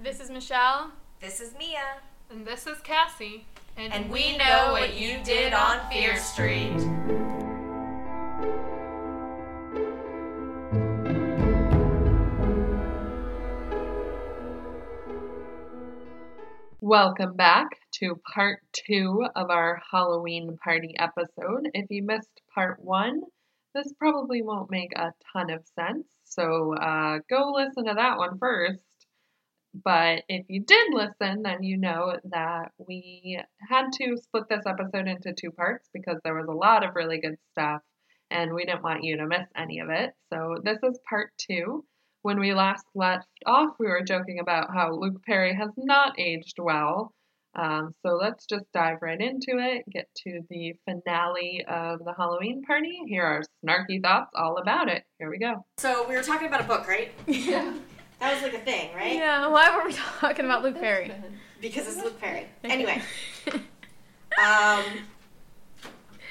This is Michelle. This is Mia. And this is Cassie. And we know what you did on Fear Street. Welcome back to part two of our Halloween party episode. If you missed part one, this probably won't make a ton of sense, so uh, go listen to that one first. But if you did listen, then you know that we had to split this episode into two parts because there was a lot of really good stuff and we didn't want you to miss any of it. So this is part two. When we last left off, we were joking about how Luke Perry has not aged well. Um, so let's just dive right into it, get to the finale of the Halloween party. Here are snarky thoughts all about it. Here we go. So we were talking about a book, right? Yeah. That was like a thing, right? Yeah, why were we talking about Luke Perry? Because it's Luke Perry. Anyway. um.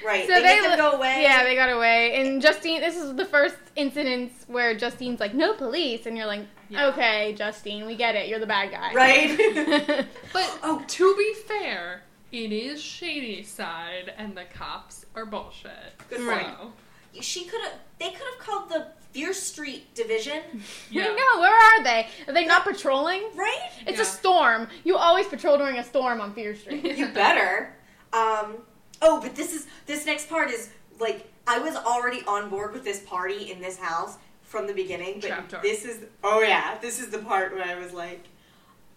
Right. So they, they get them go away. Yeah, they got away. And Justine, this is the first incidents where Justine's like, no police. And you're like, Yeah. okay, Justine, we get it. You're the bad guy. Right. But Oh. to be fair, it is Shadyside and the cops are bullshit. Good So, point. she could have. They could have called the Fear Street Division, Yeah. I know. Where are they? Are they not patrolling? right? It's Yeah. a storm. You always patrol during a storm on Fear Street. You better. Um. Oh, but this is this next part is like I was already on board with this party in this house from the beginning, but Trapdoor. this is oh yeah, this is the part where I was like,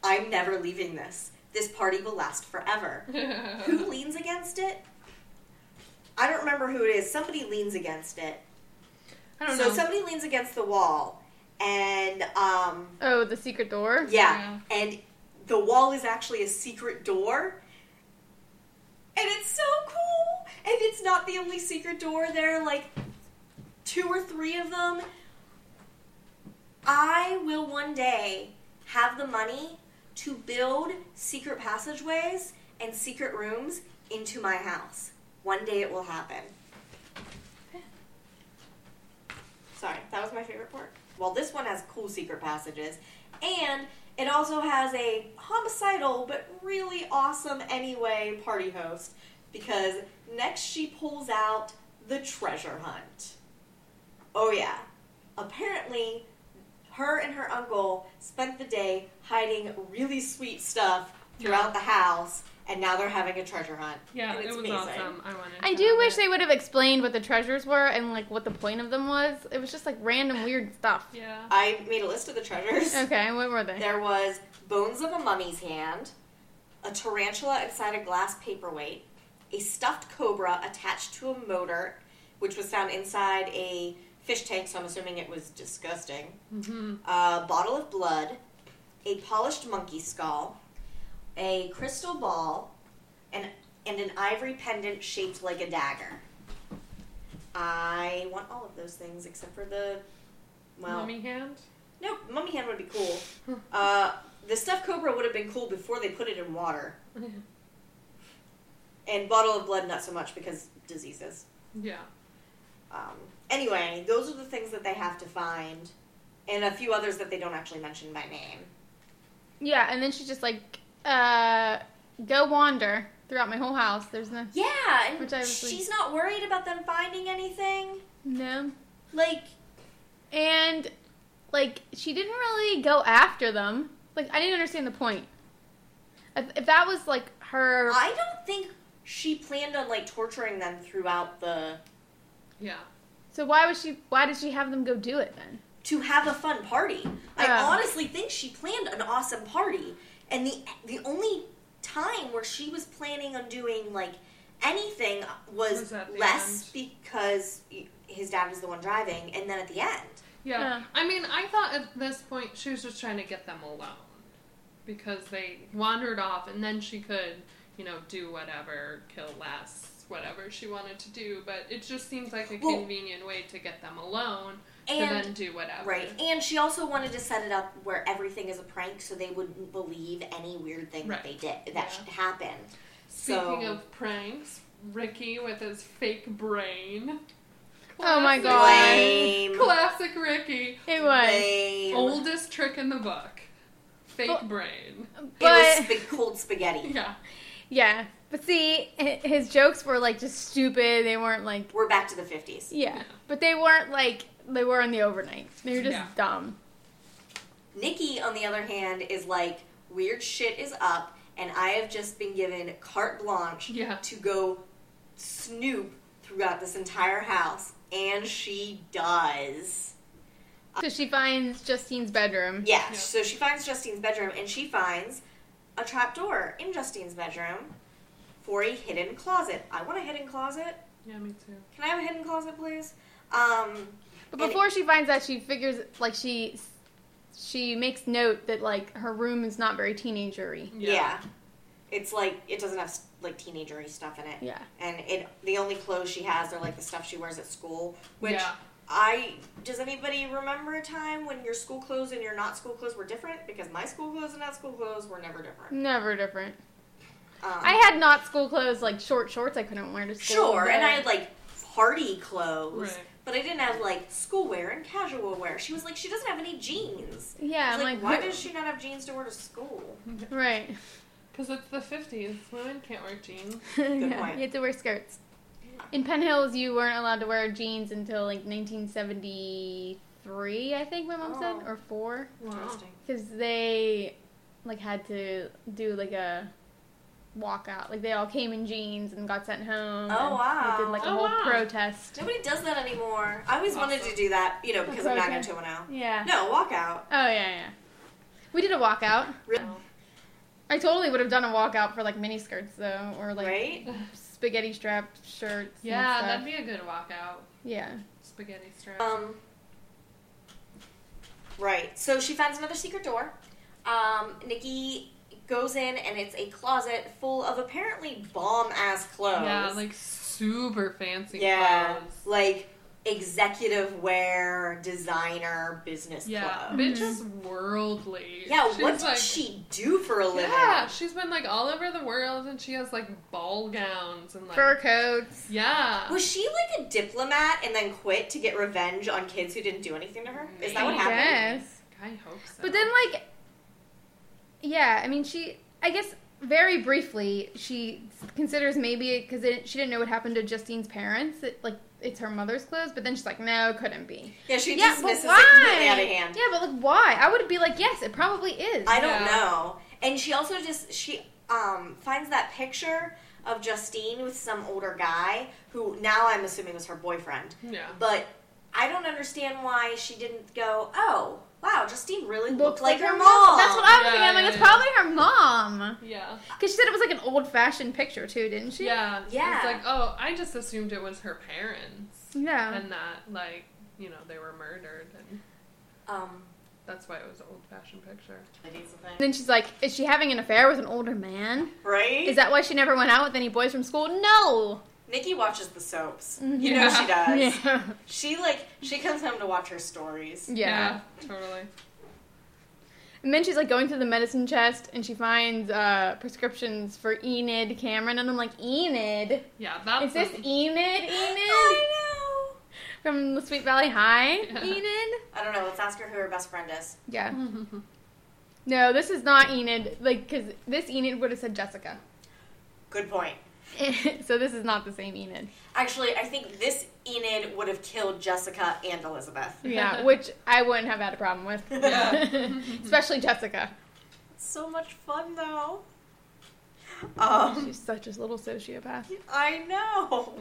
I'm never leaving this. This party will last forever. who leans against it? I don't remember who it is. Somebody leans against it. I don't So know. somebody leans against the wall, and um, oh, the secret door? yeah, and the wall is actually a secret door, and it's so cool. And it's not the only secret door. There are like two or three of them. I will one day have the money to build secret passageways and secret rooms into my house. One day it will happen. Sorry, that was my favorite part. Well, this one has cool secret passages, and it also has a homicidal but really awesome anyway party host because next she pulls out the treasure hunt. Oh, yeah. Apparently, her and her uncle spent the day hiding really sweet stuff throughout the house, and now they're having a treasure hunt. yeah, it it's was amazing. awesome. I wanted. I do wish it. they would have explained what the treasures were and like what the point of them was. It was just like random weird stuff. Yeah. I made a list of the treasures. Okay, what were they? There was bones of a mummy's hand, a tarantula inside a glass paperweight, a stuffed cobra attached to a motor, which was found inside a fish tank, so I'm assuming it was disgusting. Mm-hmm. A bottle of blood, a polished monkey skull, a crystal ball, and, and an ivory pendant shaped like a dagger. I want all of those things except for the. Well, Mummy hand. Nope, mummy hand would be cool. Uh, the stuffed cobra would have been cool before they put it in water. And bottle of blood, not so much because diseases. yeah. Um, anyway, those are the things that they have to find, and a few others that they don't actually mention by name. Yeah, and then she's just like, uh, go wander throughout my whole house. There's no. Yeah, and Which I was like- she's not worried about them finding anything. No. Like, And, like, she didn't really go after them. Like, I didn't understand the point. If, if that was, like, her. I don't think she planned on like torturing them throughout the Yeah. So why was she. Why did she have them go do it then? to have a fun party. I Yeah. honestly think she planned an awesome party, and the the only time where she was planning on doing like anything was, Was at the Les because his dad was the one driving, and then at the end. Yeah. Yeah. I mean, I thought at this point she was just trying to get them alone because they wandered off, and then she could, you know, do whatever, kill Les, whatever she wanted to do. But it just seems like a Well- convenient way to get them alone to And then do whatever. right, and she also wanted to set it up where everything is a prank, so they wouldn't believe any weird thing that they did that Yeah. happened. Speaking So- of pranks, Ricky with his fake brain. Oh my God. Lame. Classic Ricky. It was. Lame. Oldest trick in the book. Fake But- brain. it was But sp- cold spaghetti. Yeah. yeah, but see, his jokes were like just stupid. They weren't like We're back to the 50s. yeah, Yeah. but they weren't like they were in the overnight. They were just Yeah. dumb. Nikki, on the other hand, is like, weird shit is up, and I have just been given carte blanche Yeah. to go snoop throughout this entire house. And she does. So she finds Justine's bedroom. Yeah, Yeah. so she finds Justine's bedroom, and she finds a trapdoor in Justine's bedroom for a hidden closet. I want a hidden closet. Yeah, me too. Can I have a hidden closet, please? Um, But And- before she finds out, she figures like she she makes note that like her room is not very teenagery. yeah. It's like, it doesn't have like teenagery stuff in it. Yeah. and it the only clothes she has are like the stuff she wears at school which Yeah. i does anybody remember a time when your school clothes and your not school clothes were different because my school clothes and not school clothes were never different Never different. um, I had not school clothes like short shorts I couldn't wear to school. sure and i had like party clothes Right. But i didn't have like school wear and casual wear she was like she doesn't have any jeans yeah, I'm like, like, why does she not have jeans to wear to school right? Because it's the 50s. Women can't wear jeans. yeah, point. you have to wear skirts. In Penn Hills, you weren't allowed to wear jeans until like 1973, I think my mom said, Oh. or four, interesting because they like had to do like a walkout. Like they all came in jeans and got sent home. Oh, and They did wow. like a Oh, whole wow. protest. nobody does that anymore i always wanted to do that you know because i'm not going Okay. to now Yeah. no walkout Oh yeah, yeah. We did a walkout. Really? I totally would have done a walkout for like mini skirts though, or like right spaghetti strap shirts. and Yeah, stuff. that'd be a good walkout. yeah. Spaghetti strap. Um. Right. So she finds another secret door. Um, Nikki goes in, and it's a closet full of apparently bomb ass clothes. yeah, like super fancy yeah, clothes. like executive wear, designer, business Yeah, clothes. bitch mm-hmm. is worldly. Yeah, She's what did like, she do for a living? Yeah, she's been like all over the world, and she has like ball gowns and like Fur coats. Yeah, Was she like a diplomat and then quit to get revenge on kids who didn't do anything to her? Is that what happened? guess. I hope so. But then like, yeah, I mean she. I guess very briefly she considers maybe because she didn't know what happened to Justine's parents. That like it's her mother's clothes, but then she's like, no, it couldn't be. Yeah, she yeah, but dismisses why? it completely out of hand. Yeah, but like why? I would be like, yes, it probably is. I don't Yeah. know. And she also just she um finds that picture of Justine with some older guy who now I'm assuming was her boyfriend. yeah, But I don't understand why she didn't go, "Oh, wow, Justine really looked Looks like, her mom." That's what I was Yeah, thinking. I'm like, yeah, it's yeah. probably her mom. yeah, Because she said it was like an old fashioned picture too, didn't she? yeah. Yeah. It's like, oh, I just assumed it was her parents, Yeah. and that like you know they were murdered, and Um that's why it was an old-fashioned picture. I need something. And then she's like, is she having an affair with an older man? right? Is that why she never went out with any boys from school? No. Nikki watches the soaps. You Yeah. know she does. Yeah. She like she comes home to watch her stories. Yeah. totally. And then she's like going through the medicine chest and she finds uh, prescriptions for Enid Cameron. And I'm like, Enid? Yeah, that's Is this a- Enid? Enid? I know. From the Sweet Valley High? Yeah. Enid? I don't know. Let's ask her who her best friend is. Yeah. No, this is not Enid. Like, because this Enid would have said Jessica. Good point. so this is not the same Enid. Actually, I think this Enid would have killed Jessica and Elizabeth. Yeah, which I wouldn't have had a problem with. Yeah. Especially Jessica. So much fun though. Um, She's such a little sociopath. I know.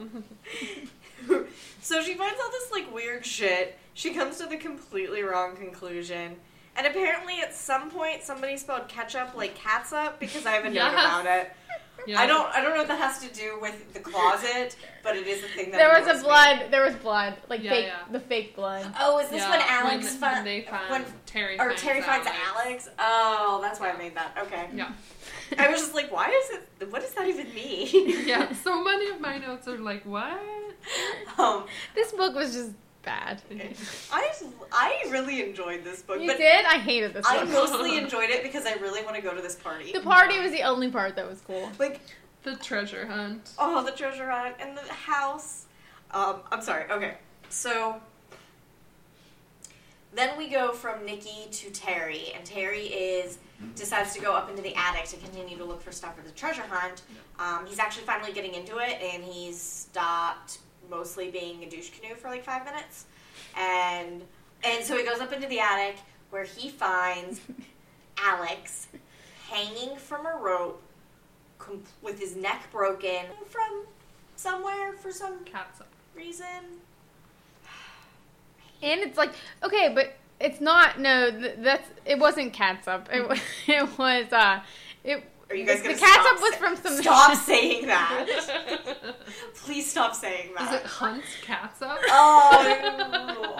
so she finds all this like weird shit. She comes to the completely wrong conclusion. And apparently at some point somebody spelled ketchup like catsup because I have a note Yes. about it. Yeah. I don't I don't know what that has to do with the closet, but it is a thing that There was annoys a me. blood. There was blood. Like Yeah, fake, yeah. the fake blood. Oh, is this Yeah, when Alex when fin- they find when Terry or finds Terry finds Alex. Alex? Oh, that's why I made that. Okay. Yeah. I was just like, why is it? What does that even mean? Yeah, so many of my notes are like, what? um, This book was just bad. I I really enjoyed this book, You but did? I hated this I book. mostly enjoyed it because I really want to go to this party. The party was the only part that was cool. like, The treasure hunt. oh, the treasure hunt and the house. Um, I'm sorry. Okay, so then we go from Nikki to Terry, and Terry is decides to go up into the attic to continue to look for stuff for the treasure hunt. Um, he's actually finally getting into it, and he's stopped mostly being a douche canoe for like five minutes, and and so he goes up into the attic where he finds Alex hanging from a rope com- with his neck broken from somewhere for some Cats. reason. And it's like, okay, but it's not. No, th- that's it. Wasn't catsup. It was. It was. Uh, it. Are you guys the gonna catsup stop was sa- from some. Stop saying that. Please stop saying Is that. it Hunt's Catsup? Oh.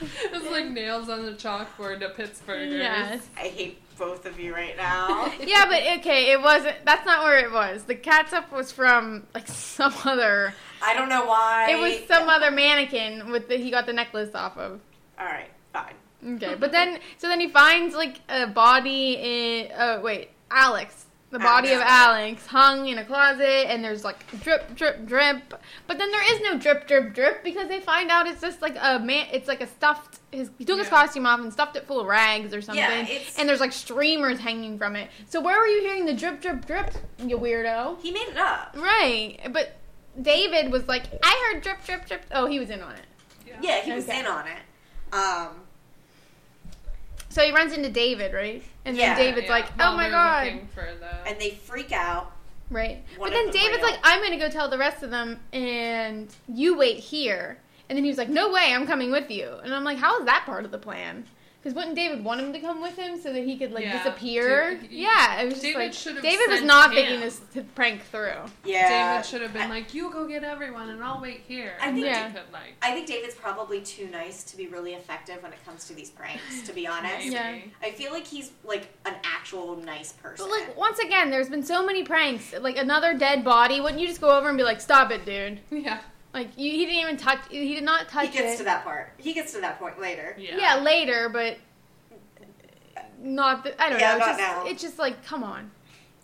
it's like nails on the chalkboard to Pittsburghers. Yes. I hate both of you right now. Yeah, but okay, it wasn't. That's not where it was. The catsup was from like some other. I don't know why. It was some other mannequin with the he got the necklace off of. All right, fine. Okay, but then so then he finds like a body in. Oh wait, Alex. The body of Alex hung in a closet, and there's like drip, drip, drip. But then there is no drip, drip, drip because they find out it's just like a man. It's like a stuffed. His he took his costume off and stuffed it full of rags or something. Yeah, and there's like streamers hanging from it. So where were you hearing the drip, drip, drip? You weirdo. He made it up. Right, but David was like, I heard drip, drip, drip. Oh, he was in on it. Yeah, he was Okay. in on it. Um, So he runs into David, right? And Yeah, then David's Yeah, like, while oh my they're god. For the... and they freak out. Right. One but then of David's ran like. I'm going to go tell the rest of them, and you wait here. And then he was like, no way, I'm coming with you. And I'm like, how is that part of the plan? Because wouldn't David want him to come with him so that he could like Yeah. disappear? David- yeah, it was just David like should have David was not him. thinking this to prank through. Yeah. David should have been I- like, "You go get everyone, and I'll wait here." I think- then Yeah. could like. I think David's probably too nice to be really effective when it comes to these pranks. To be honest, Yeah. I feel like he's like an actual nice person. But like once again, there's been so many pranks. Like another dead body, wouldn't you just go over and be like, "Stop it, dude"? Yeah. Like you, he didn't even touch. He did not touch he gets it. to that part. He gets to that point later. Yeah. yeah. later, but not. The, I don't Yeah, know. It's not just, now. it's just like, come on.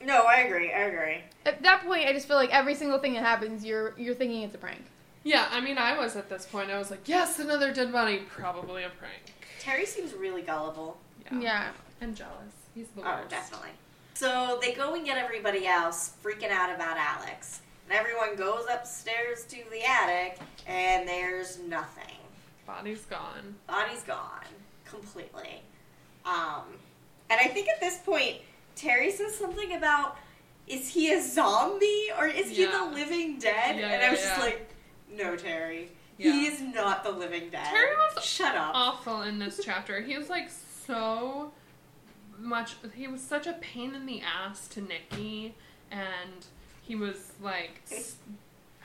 No, I agree. I agree. At that point, I just feel like every single thing that happens, you're you're thinking it's a prank. Yeah. I mean, I was at this point. I was like, "Yes, another dead body. Probably a prank." Terry seems really gullible. Yeah. Yeah. And jealous. He's the oh, worst. Oh, definitely. So they go and get everybody else freaking out about Alex. And everyone goes upstairs to the attic, and there's nothing. Body's gone. Body's gone completely. Um, and I think at this point, Terry says something about is he a zombie or is he the living dead? Yeah, and yeah, I was just like, no, Terry. Yeah. He is not the living dead. Terry was Shut up. Awful in this chapter. He was like so much. He was such a pain in the ass to Nikki, and he was like,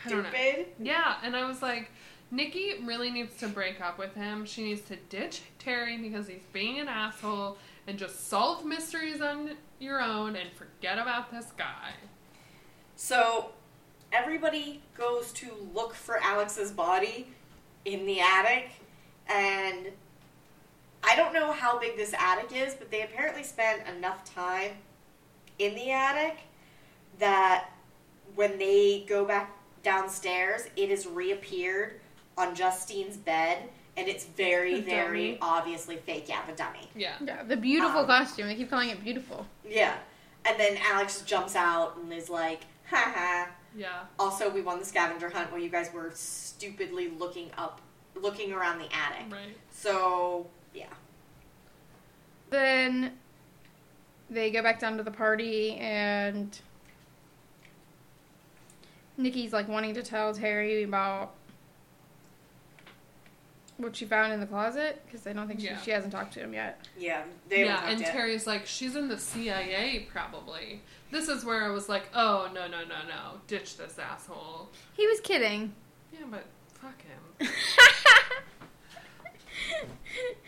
I don't know. Stupid. Yeah, and I was like, Nikki really needs to break up with him. She needs to ditch Terry because he's being an asshole and just solve mysteries on your own and forget about this guy. So everybody goes to look for Alex's body in the attic, and I don't know how big this attic is, but they apparently spent enough time in the attic that when they go back downstairs, it has reappeared on Justine's bed, and it's very, very obviously fake. Yeah, the dummy. Yeah. Yeah, the beautiful Um, costume. They keep calling it beautiful. Yeah. And then Alex jumps out and is like, ha ha. Yeah. Also, we won the scavenger hunt while you guys were stupidly looking up, looking around the attic. Right. So, yeah. Then they go back down to the party, and Nikki's like wanting to tell Terry about what she found in the closet because I don't think she, Yeah. she hasn't talked to him yet. Yeah, they yeah, haven't and yet. Terry's like, she's in the CIA probably. This is where I was like, oh, no, no, no, no. Ditch this asshole. He was kidding. Yeah, but fuck him.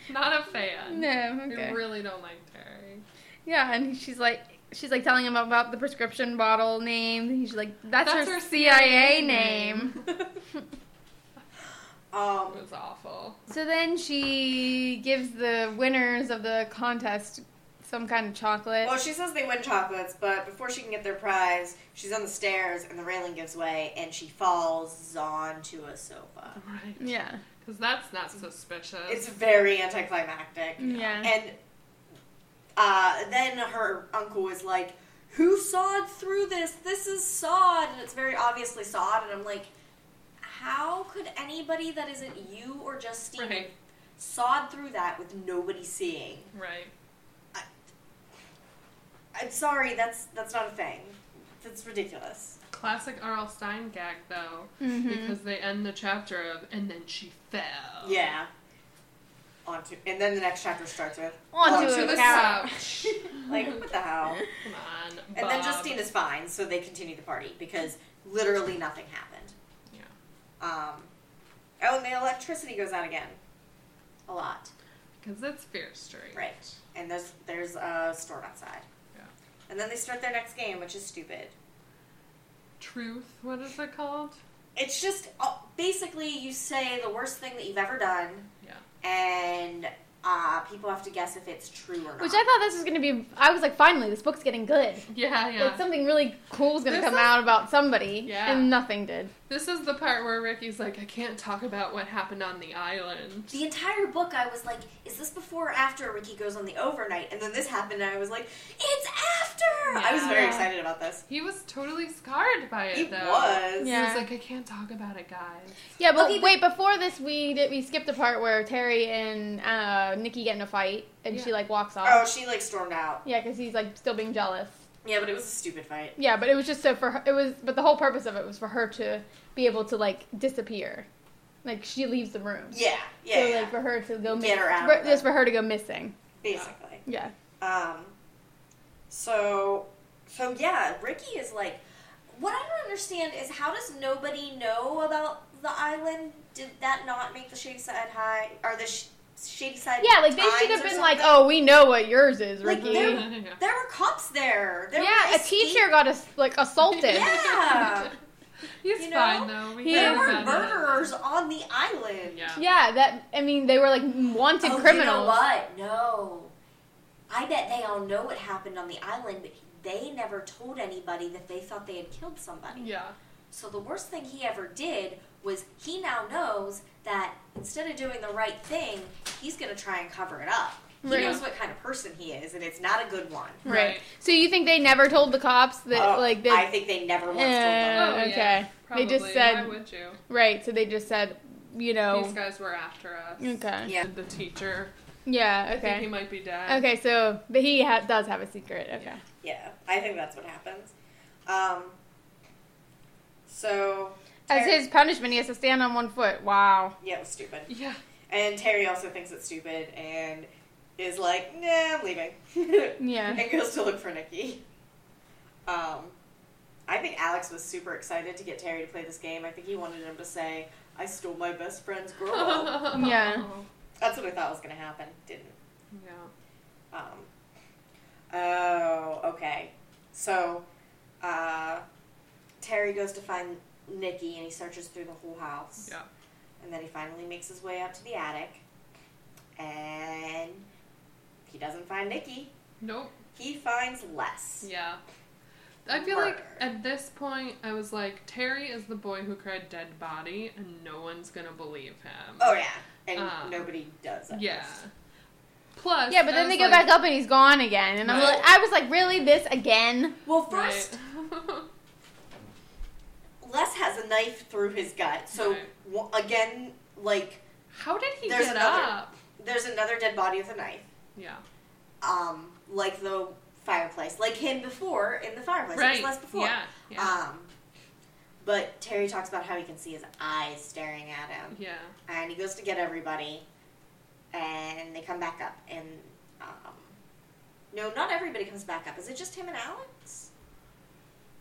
Not a fan. no, I really don't like Terry. Yeah, and she's like, she's like telling him about the prescription bottle name. He's like, that's, That's her, her CIA, CIA name. um, It was awful. so then she gives the winners of the contest some kind of chocolate. well, she says they win chocolates, but before she can get their prize, she's on the stairs and the railing gives way and she falls onto a sofa. Right. yeah, Because that's not suspicious. It's very anticlimactic. yeah. And Uh, then her uncle is like, "Who sawed through this? This is sawed," and it's very obviously sawed. And I'm like, "How could anybody that isn't you or Justine Right. sawed through that with nobody seeing?" Right. I'm sorry, that's that's not a thing. That's ridiculous. Classic R.L. Stine gag though, Mhm. because they end the chapter of and then she fell. Yeah. Onto, and then the next chapter starts with Onto To a the couch. couch. like, what the hell? Come on. And then Bob. Justine is fine, so they continue the party because literally nothing happened. Yeah. Um, oh, and the electricity goes out again. A lot. Because it's Fear Street. Right. And there's there's a storm outside. Yeah. And then they start their next game, which is stupid. Truth. What is it called? It's just uh, basically you say the worst thing that you've ever done, Yeah. And uh, people have to guess if it's true or not. Which I thought this was gonna be. I was like, finally, this book's getting good. Yeah, yeah. Like something really cool is gonna come is- out about somebody, Yeah. and nothing did. This is the part where Ricky's like, I can't talk about what happened on the island. The entire book, I was like, is this before or after Ricky goes on the overnight? And then this happened, and I was like, it's after! Yeah. I was very excited about this. He was totally scarred by it, He though. was. He was like, I can't talk about it, guys. Yeah, but Okay, but- wait, before this, we did we skipped the part where Terry and uh, Nikki get in a fight, and she like walks off. Oh, she like stormed out. Yeah, because he's like still being jealous. Yeah, but it was a stupid fight. Yeah, but it was just so for her. It was, but the whole purpose of it was for her to be able to like disappear, like she leaves the room. Yeah, yeah, so yeah. like for her to go Get miss, her out for- just for her to go missing. basically. Yeah. Um, so, so yeah, Ricky is like, what I don't understand is how does nobody know about the island? Did that not make the Shadyside High or the sh- Shadyside? Yeah, like they should have been like, "Oh, we know what yours is, Ricky." they're- yeah. There were cops there. There yeah, a teacher got us like assaulted. Yeah. He's You know, fine, though. We There were defend him. murderers on the island. Yeah. Yeah, that I mean, they were like wanted oh, criminals. You know what? No. I bet they all know what happened on the island, but they never told anybody that they thought they had killed somebody. Yeah. So the worst thing he ever did was he now knows that instead of doing the right thing, he's going to try and cover it up. He Right. knows what kind of person he is, and it's not a good one. Right. Right. So you think they never told the cops that Uh, like I think they never once Uh, told them. Oh, yeah, okay. They just said- Why would you? right. So they just said, you know. These guys were after us. Okay. Yeah. The teacher. Yeah. I think he might be dead. Okay. So but he ha- does have a secret. Okay. Yeah, I think that's what happens. Um, so. As Ter- his punishment, he has to stand on one foot. Wow. Yeah, it was stupid. Yeah. And Terry also thinks it's stupid and is like, nah, I'm leaving. Yeah. and goes to look for Nikki. Um, I think Alex was super excited to get Terry to play this game. I think he wanted him to say, I stole my best friend's girl. Yeah. That's what I thought was going to happen. Didn't. Yeah. Um, oh, okay. So, uh, Terry goes to find Nikki and he searches through the whole house. Yeah. And then he finally makes his way up to the attic. And he doesn't find Nikki. Nope. He finds Les. Yeah. I feel like at this point, I was like, Terry is the boy who cried dead body, and no one's gonna believe him. Oh, yeah. And Um, nobody does that. Yeah. Plus, Yeah, but then they was go like- back up and he's gone again, and I'm like, I was like, really, this again? Well, first, Right. Les has a knife through his gut. So, Right. w- again, like, How did he There's get another- up? there's another dead body with a knife. Yeah. Um, like the fireplace. Like him before in the fireplace. It Right. was Les before. Yeah. Yeah. Um, but Terry talks about how he can see his eyes staring at him. yeah. And he goes to get everybody. And they come back up. And, um, no, not everybody comes back up. Is it just him and Alex?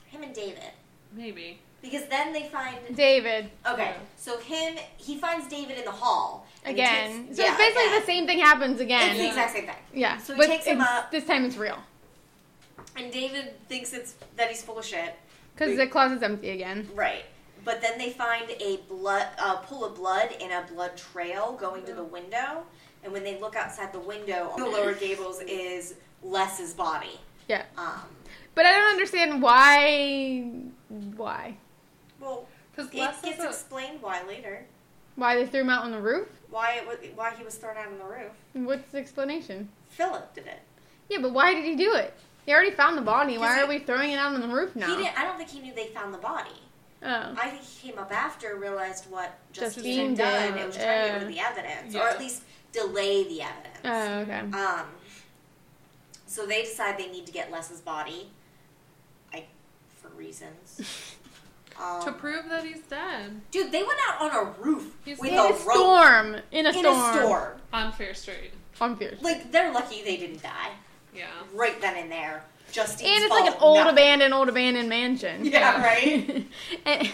Him and David. Maybe. Because then they find. David Okay, so him, he finds David in the hall. and he again. takes- so yeah, it's basically again. the same thing happens again. It's the exact same thing. Yeah. So he but takes him it's- up- This time it's real And David thinks it's that he's full of shit. because the closet's empty again. Right. But then they find a blood a pool of blood and a blood trail going to the window. And when they look outside the window, on the lower gables is Les's body. Yeah. Um. But I don't understand why. Why? Well, Because it gets a, explained why later. Why they threw him out on the roof? Why it was, why he was thrown out on the roof. What's the explanation? Philip did it. Yeah, but why did he do it? He already found the body. Why Because are we throwing it out on the roof now? He didn't. I don't think he knew they found the body. Oh. I think he came up after, realized what Justine Justine done, and was trying to get rid of the evidence, or at least delay the evidence. Oh, okay. Um, so they decide they need to get Les's body, I, for reasons. Um, To prove that he's dead dude, they went out on a roof He's with In a a rope storm. In a in storm. a storm. on Fear Street. On Fierce. Like they're lucky they didn't die Yeah. right then and there. Justine's and it's like an old nothing. abandoned, old abandoned mansion. Yeah, right. and,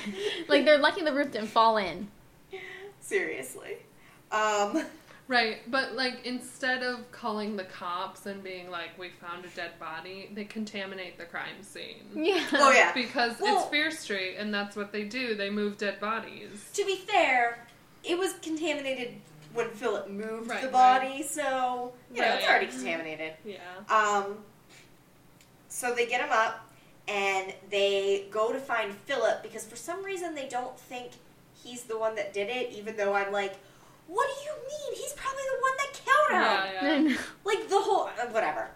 like they're lucky the roof didn't fall in. Seriously. Um, Right, but like instead of calling the cops and being like, "We found a dead body," they contaminate the crime scene Yeah. oh yeah. because Well- it's Fear Street, and that's what they do. They move dead bodies. To be fair, it was contaminated when Philip moved Right, the right. body, so you know it's already contaminated. Yeah. Um, so they get him up and they go to find Philip because for some reason they don't think he's the one that did it, even though I'm like, what do you mean? He's probably the one that killed him. Yeah, yeah. Like the whole uh, whatever.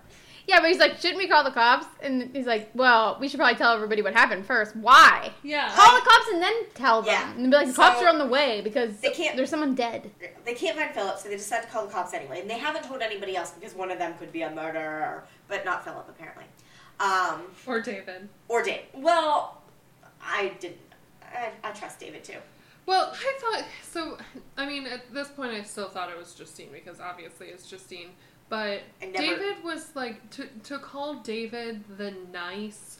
Yeah, but he's like, shouldn't we call the cops? And he's like, well, we should probably tell everybody what happened first. Why? Yeah. Call the cops and then tell them. Yeah. And be like, the So- cops are on the way because They can't- there's someone dead. They can't find Philip, so they decide to call the cops anyway. And they haven't told anybody else because one of them could be a murderer, but not Philip apparently. Um, Or David. or Dave. Well, I didn't. I, I trust David too. Well, I thought so. I mean, at this point, I still thought it was Justine because obviously it's Justine. But never- David was like to to call David the nice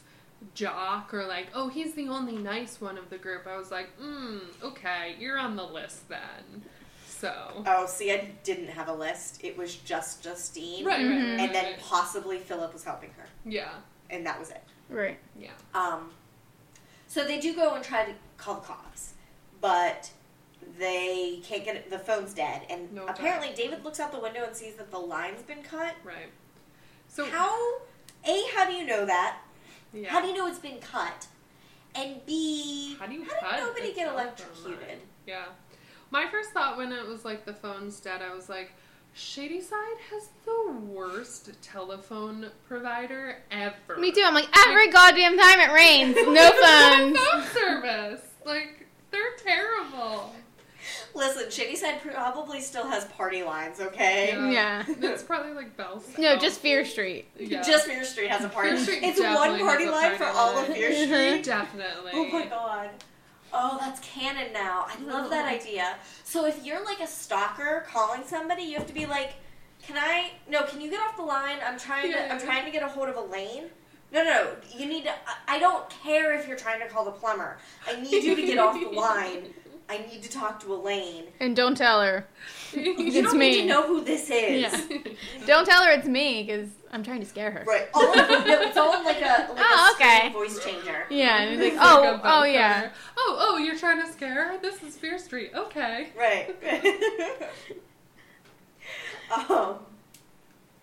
jock or like, oh, he's the only nice one of the group. I was like, mm, okay, you're on the list then. So Oh, see, I didn't have a list. It was just Justine. right, right, right. And then right. possibly Philip was helping her. yeah, And that was it. Right. yeah, Um, so they do go and try to call the cops, but they can't get it. The phone's dead. And No apparently, David looks out the window and sees that the line's been cut. right. So How, A, how do you know that? yeah. How do you know it's been cut? And B, How do you how cut did nobody get electrocuted? Yeah. My first thought when it was like the phone's dead, I was like, Shadyside has the worst telephone provider ever. Me too. I'm like, every goddamn time it rains, no phones. phone service. Like they're terrible. Listen, Shadyside probably still has party lines, okay? Yeah. It's probably like Bell's. No, just Fear Street. Yeah. Just Fear Street has a party. Fear Street it's one party line for party all of. Fear Mhm. Street. definitely. Oh my god. Oh, that's canon now. I love that idea. So if you're like a stalker calling somebody, you have to be like, "Can I? No, can you get off the line? I'm trying Yeah, to. I'm trying to get a hold of Elaine." No, no, no. You need to. I- I don't care if you're trying to call the plumber. I need you to get off the line. I need to talk to Elaine. And don't tell her. You It's don't need me. to know who this is. Yeah. Don't tell her it's me because I'm trying to scare her. Right. All, no, it's all like a like Oh, a okay. voice changer. Yeah, and like, It's like oh, a oh yeah. Oh, oh, you're trying to scare her? This is Fear Street. Okay. Right. um.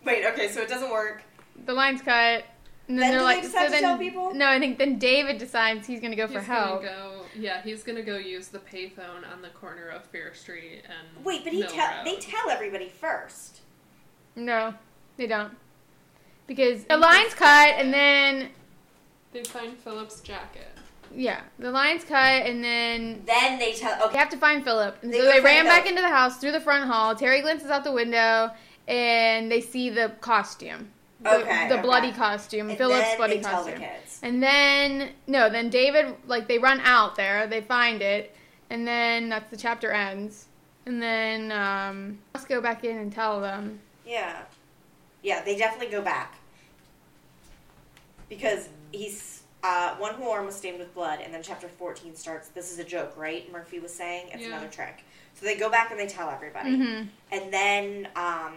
Wait. Okay. So it doesn't work. The line's cut. And then, Then they're do they like, so to then, tell people? no, I think then David decides he's gonna go for he's help. Gonna go, yeah, he's gonna go use the payphone on the corner of Fear Street and. Wait, but he Mill tell Road. they tell everybody first. No, they don't, because the line's cut, and then They find Philip's jacket. yeah, the line's cut, and then Then they tell. Okay. They Okay. have to find Philip. And They so go they find ran back Philip. into the house through the front hall. Terry glances out the window, and they see the costume. The, Okay, the okay. bloody costume, And Philip's then bloody they tell the costume. kids. And then no, then David like they run out there, they find it, and then that's the chapter ends. And then um let's go back in and tell them. Yeah. Yeah, they definitely go back because he's uh, one whole arm was stained with blood, and then chapter fourteen starts. This is a joke, right? Murphy was saying it's Yeah. another trick. So they go back and they tell everybody, hmm and then um,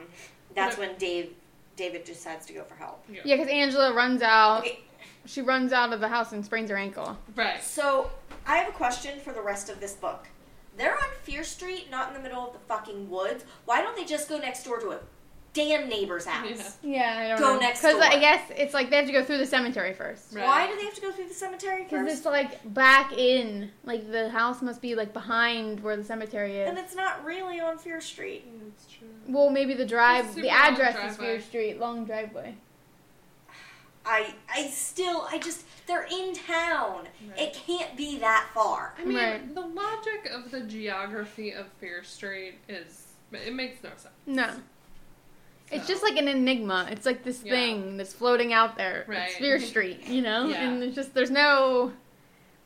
that's when Dave David decides to go for help. Yeah, because Angela runs out. Okay, She runs out of the house and sprains her ankle. Right. So, I have a question for the rest of this book. They're on Fear Street, not in the middle of the fucking woods. Why don't they just go next door to a damn neighbor's house? Yeah, I don't Go know. next Because I guess it's like they have to go through the cemetery first. Right. Why do they have to go through the cemetery Because first? it's like back in, like the house must be like behind where the cemetery is. And it's not really on Fear Street. Mm, That's true. Well, maybe the drive, It's a the super long address is driveway. Fear Street, long driveway. I I still I just they're in town. Right. It can't be that far. I mean, Right. the logic of the geography of Fear Street is it makes no sense. No. It's just like an enigma. It's like this Yeah. thing that's floating out there. Right. It's Fear Street, you know? Yeah. And it's just, there's no.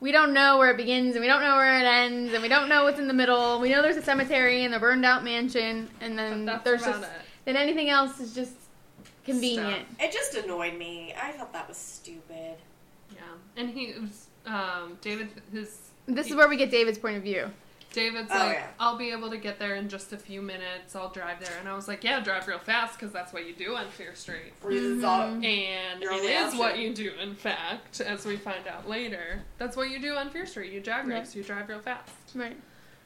We don't know where it begins and we don't know where it ends and we don't know what's in the middle. We know there's a cemetery and a burned out mansion and then that's there's about just. it. Then anything else is just convenient. It just annoyed me. I thought that was stupid. Yeah, and he was um, David. His This is where we get David's point of view. David's Oh, like, yeah. I'll be able to get there in just a few minutes. I'll drive there, and I was like, Yeah, drive real fast because that's what you do on Fear Street. Reasons all- Mhm. And Your it only is what you do, in fact, as we find out later. That's what you do on Fear Street. You drag Yeah. race. You drive real fast. Right.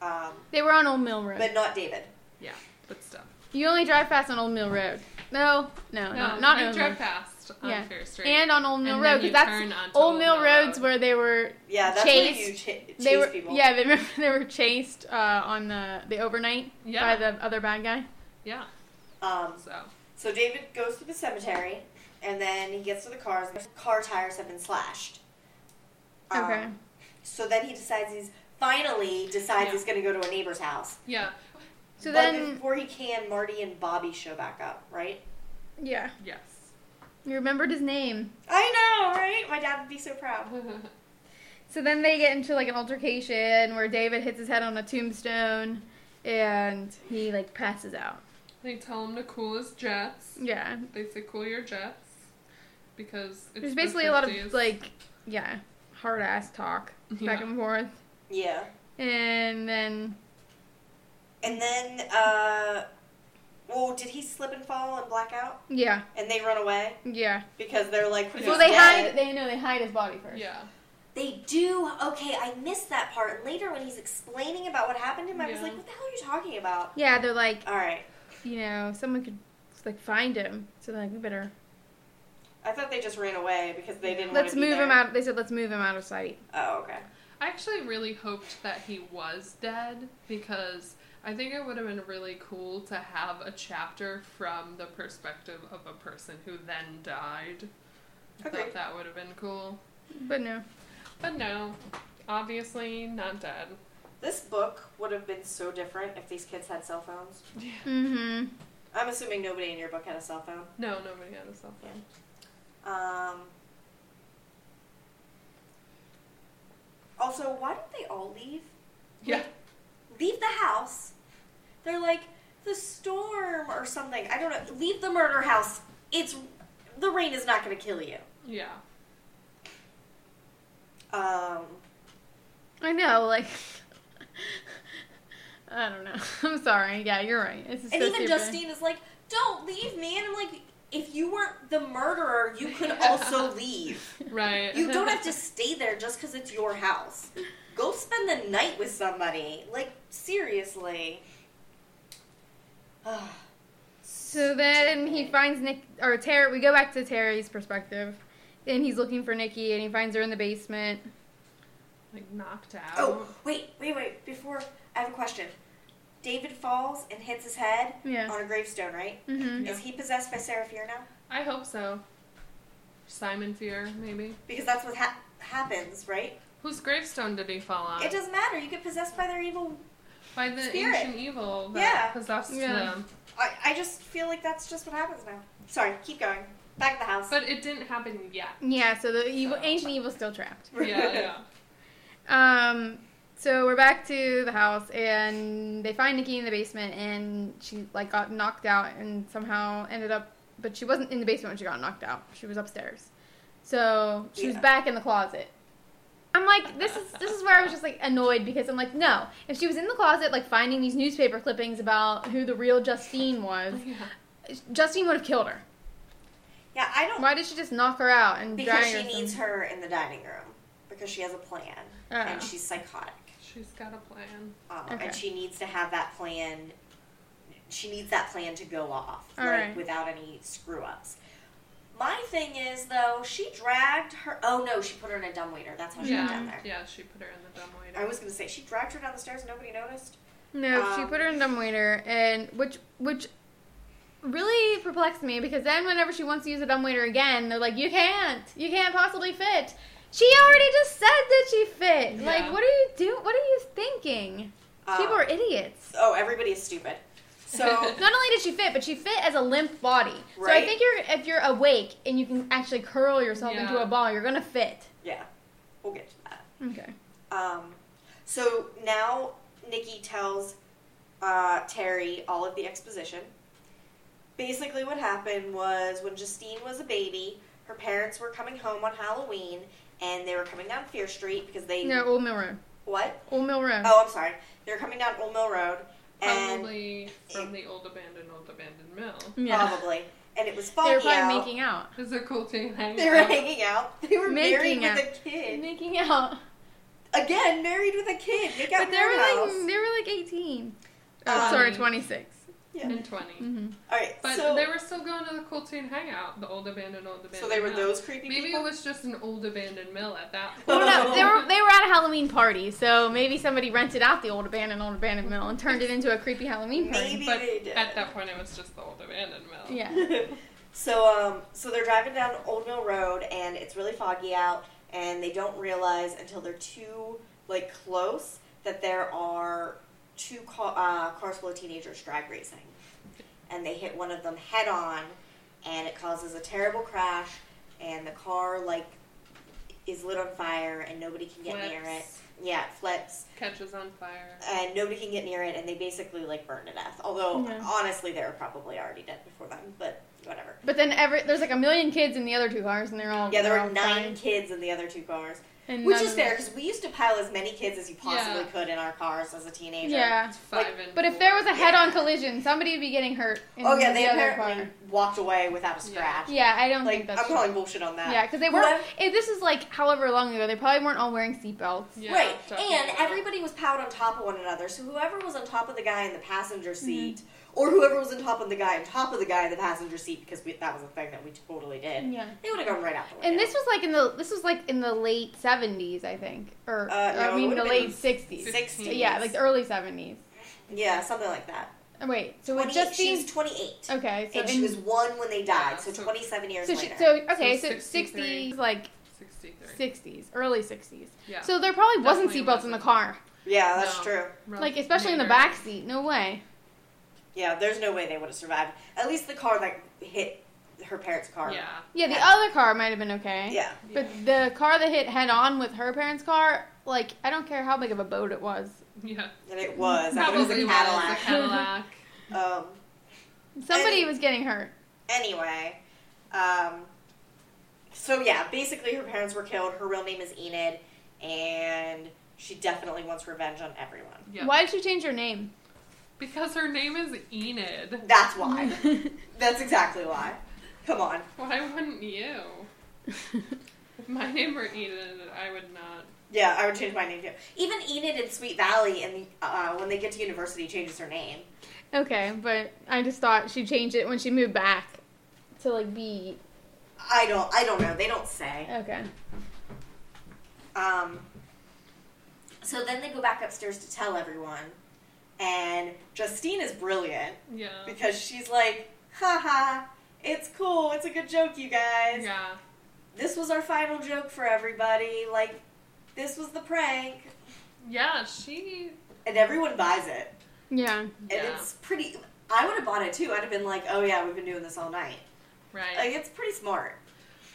Um, They were on Old Mill Road. but not David. Yeah, but still. you only drive fast on Old Mill Road. No, no, No, not, not you Old drive Mill. fast on Yeah. Fear Street. And on Old Mill And Road, then because you that's onto Old Mill Roads Road. where they were Yeah, that's Chased. where you ch- chase they were people. yeah they, remember they were chased uh, on the the overnight Yeah. by the other bad guy. Yeah, Um, so. so David goes to the cemetery, and then he gets to the cars. The car tires have been slashed. Um, Okay. So then he decides he's finally decides Yeah. he's going to go to a neighbor's house. So but then before he can, Marty and Bobby show back up, right? yeah, yes. you remembered his name. I know, right? My dad would be so proud. So then they get into like an altercation where David hits his head on a tombstone and he like passes out. they tell him to cool his jets. Yeah, They say cool your jets because it's there's the basically a lot of like yeah hard ass talk back Yeah. and forth, Yeah. and then And then, uh, well, did he slip and fall and black out? yeah And they run away yeah. because they're like, Well, Well, "He's they dead." hide. They know they hide his body first. yeah. They do. Okay, I missed that part. And later, when he's explaining about what happened to him, I was Yeah. like, "What the hell are you talking about?" Yeah, they're like, All right. you know, someone could like find him. So they're like, we better I thought they just ran away because they didn't. let's want to be move him there. out. They said let's move him out of sight. Oh, okay. I actually really hoped that he was dead because I think it would have been really cool to have a chapter from the perspective of a person who then died. I Okay. thought that would have been cool. But no. But no, obviously not dead. This book would have been so different if these kids had cell phones. Mm-hmm. I'm assuming nobody in your book had a cell phone. No, nobody had a cell phone. Um. Also, why don't they all leave? Yeah. Leave the house. They're like the storm or something. I don't know. Leave the murder house. It's the rain is not going to kill you. Yeah. Um. I know, like. I don't know. I'm sorry. Yeah, you're right. This is And so even stupid. Justine is like, "Don't leave me." And I'm like, "If you weren't the murderer, you could also leave. Right. You don't have to stay there just because it's your house. Go spend the night with somebody. Like seriously." So then he finds Nick or Terry. We go back to Terry's perspective, and he's looking for Nikki, and he finds her in the basement. like knocked out. Oh, wait, wait, wait. Before I have a question. David falls and hits his head Yeah. on a gravestone, right? Mm-hmm. Is he possessed by Sarah Fear now? I hope so. Simon Fear, maybe. Because that's what ha- happens, right? Whose gravestone did he fall on? It doesn't matter. You get possessed by their evil. By the Spirit. ancient evil that Yeah. possessed Yeah. them. I, I just feel like that's just what happens now. Sorry, keep going. Back to the house. But it didn't happen yet. Yeah. So the evil, So- ancient evil's still trapped. Yeah, yeah. Um. So we're back to the house, and they find Nikki in the basement, and she like got knocked out, and somehow ended up, but she wasn't in the basement when she got knocked out. She was upstairs, so she was back in the closet. I'm like, this is this is where I was just like annoyed because I'm like, no, if she was in the closet like finding these newspaper clippings about who the real Justine was, yeah. Justine would have killed her. yeah, I don't. Why did she just knock her out and Because drag she her? needs some- her in the dining room. Because she has a plan. Oh. And she's psychotic. She's got a plan. Um, Okay. And she needs to have that plan. She needs that plan to go off, All like right. without any screw ups. My thing is though, she dragged her. Oh no, she put her in a dumbwaiter. That's how she got down there. yeah, she put her in the dumbwaiter. I was gonna say she dragged her down the stairs. and Nobody noticed. No, she Um, put her in dumbwaiter, and which which really perplexed me because then whenever she wants to use a dumbwaiter again, they're like, "You can't. You can't possibly fit." She already just said that she fit. Yeah. Like, what are you doing? What are you thinking? People Um, are idiots. Oh, everybody is stupid. So Not only did she fit, but she fit as a limp body. So I think you're if you're awake and you can actually curl yourself into a ball, you're gonna fit. yeah, we'll get to that. Okay. Um, so now Nikki tells uh, Terry all of the exposition. Basically, what happened was when Justine was a baby, her parents were coming home on Halloween, and they were coming down Fear Street because they No, Old Mill Road. what? Old Mill Road. Oh, I'm sorry. They were coming down Old Mill Road, and Probably from the old abandoned old abandoned mill. yeah. probably, and it was They foggy were probably out. making out. Is it cool to hang they were out? hanging out. They were married Making with a kid. Making out. Again, married with a kid. They got But they were house. like they were like 18. Oh, Um, sorry, 26. Yeah. And 20. hmm All right. But so, they were still going to the cool teen hangout, the old abandoned old abandoned so they were mill. those creepy Maybe people. it was just an old abandoned mill at that point. Well, no, they were they were at a Halloween party, so maybe somebody rented out the old abandoned old abandoned mill and turned it into a creepy Halloween party. Maybe But they did. at that point, it was just the old abandoned mill. Yeah. so um, so they're driving down Old Mill Road, and it's really foggy out, and they don't realize until they're too like close that there are two ca- uh, cars full of teenagers drag racing, and they hit one of them head on, and it causes a terrible crash, and the car like is lit on fire, and nobody can get near it. Yeah, it flips. Catches on fire. and nobody can get near it, and they basically like burn to death. Although Yeah. honestly, they were probably already dead before then, but whatever. But then every there's like a million kids in the other two cars, and they're all Yeah, there they're were nine fine. kids in the other two cars, And which is fair because we used to pile as many kids as you possibly Yeah. could in our cars as a teenager. Yeah, It's five Like, and but if there was a head-on Yeah. collision, somebody would be getting hurt. In Oh yeah, the they other apparently car. walked away without a scratch. Yeah, I don't Like think that's I'm true. calling bullshit on that. Yeah, because they were. Whoever- If this is like however long ago, they probably weren't all wearing seatbelts. Yeah, right, and everybody was piled on top of one another. So whoever was on top of the guy in the passenger Mm-hmm. Seat, or whoever was on top of the guy on top of the guy in the passenger seat, because we, that was a thing that we totally did, Yeah. they would have gone right out the window. And this was like in the this was like in the late seventies, I think, or Uh, no, I mean the late sixties. 60s. Yeah, like the early seventies. yeah, something like that. Wait, so it 20, just she was 28. okay. So and she in- was one when they died, Yeah, so, so- 27 years so, she, later. so okay, So so sixties, like 63. sixties, early sixties. Yeah. So there probably wasn't seatbelts in the car, yeah, that's No. true. Like especially in the back seat. No way. Yeah, there's no way they would have survived. At least the car that hit her parents' car. Yeah. Yeah, the Yeah. other car might have been okay. Yeah. But the car that hit head on with her parents' car, like I don't care how big of a boat it was. Yeah. And it was. I it was Probably a was a Cadillac. Cadillac. Um, Somebody Any- was getting hurt. anyway, um, so yeah, basically her parents were killed. Her real name is Enid, and she definitely wants revenge on everyone. Yeah. Why did she change her name? Because her name is Enid. That's why. That's exactly why. Come on. Why wouldn't you? If my name were Enid, I would not. Yeah, I would change my name too. Even Enid in Sweet Valley, and uh, when they get to university, changes her name. okay, but I just thought she changed it when she moved back to like be I don't. I don't know. They don't say. okay. Um, so then they go back upstairs to tell everyone, and Justine is brilliant Yeah. because she's like, "Haha, it's cool. It's a good joke, you guys. Yeah. This was our final joke for everybody. Like, this was the prank." Yeah, she. And everyone buys it, Yeah. and Yeah. it's pretty. I would have bought it too. I'd have been like, "Oh yeah, we've been doing this all night." Right. Like, it's pretty smart.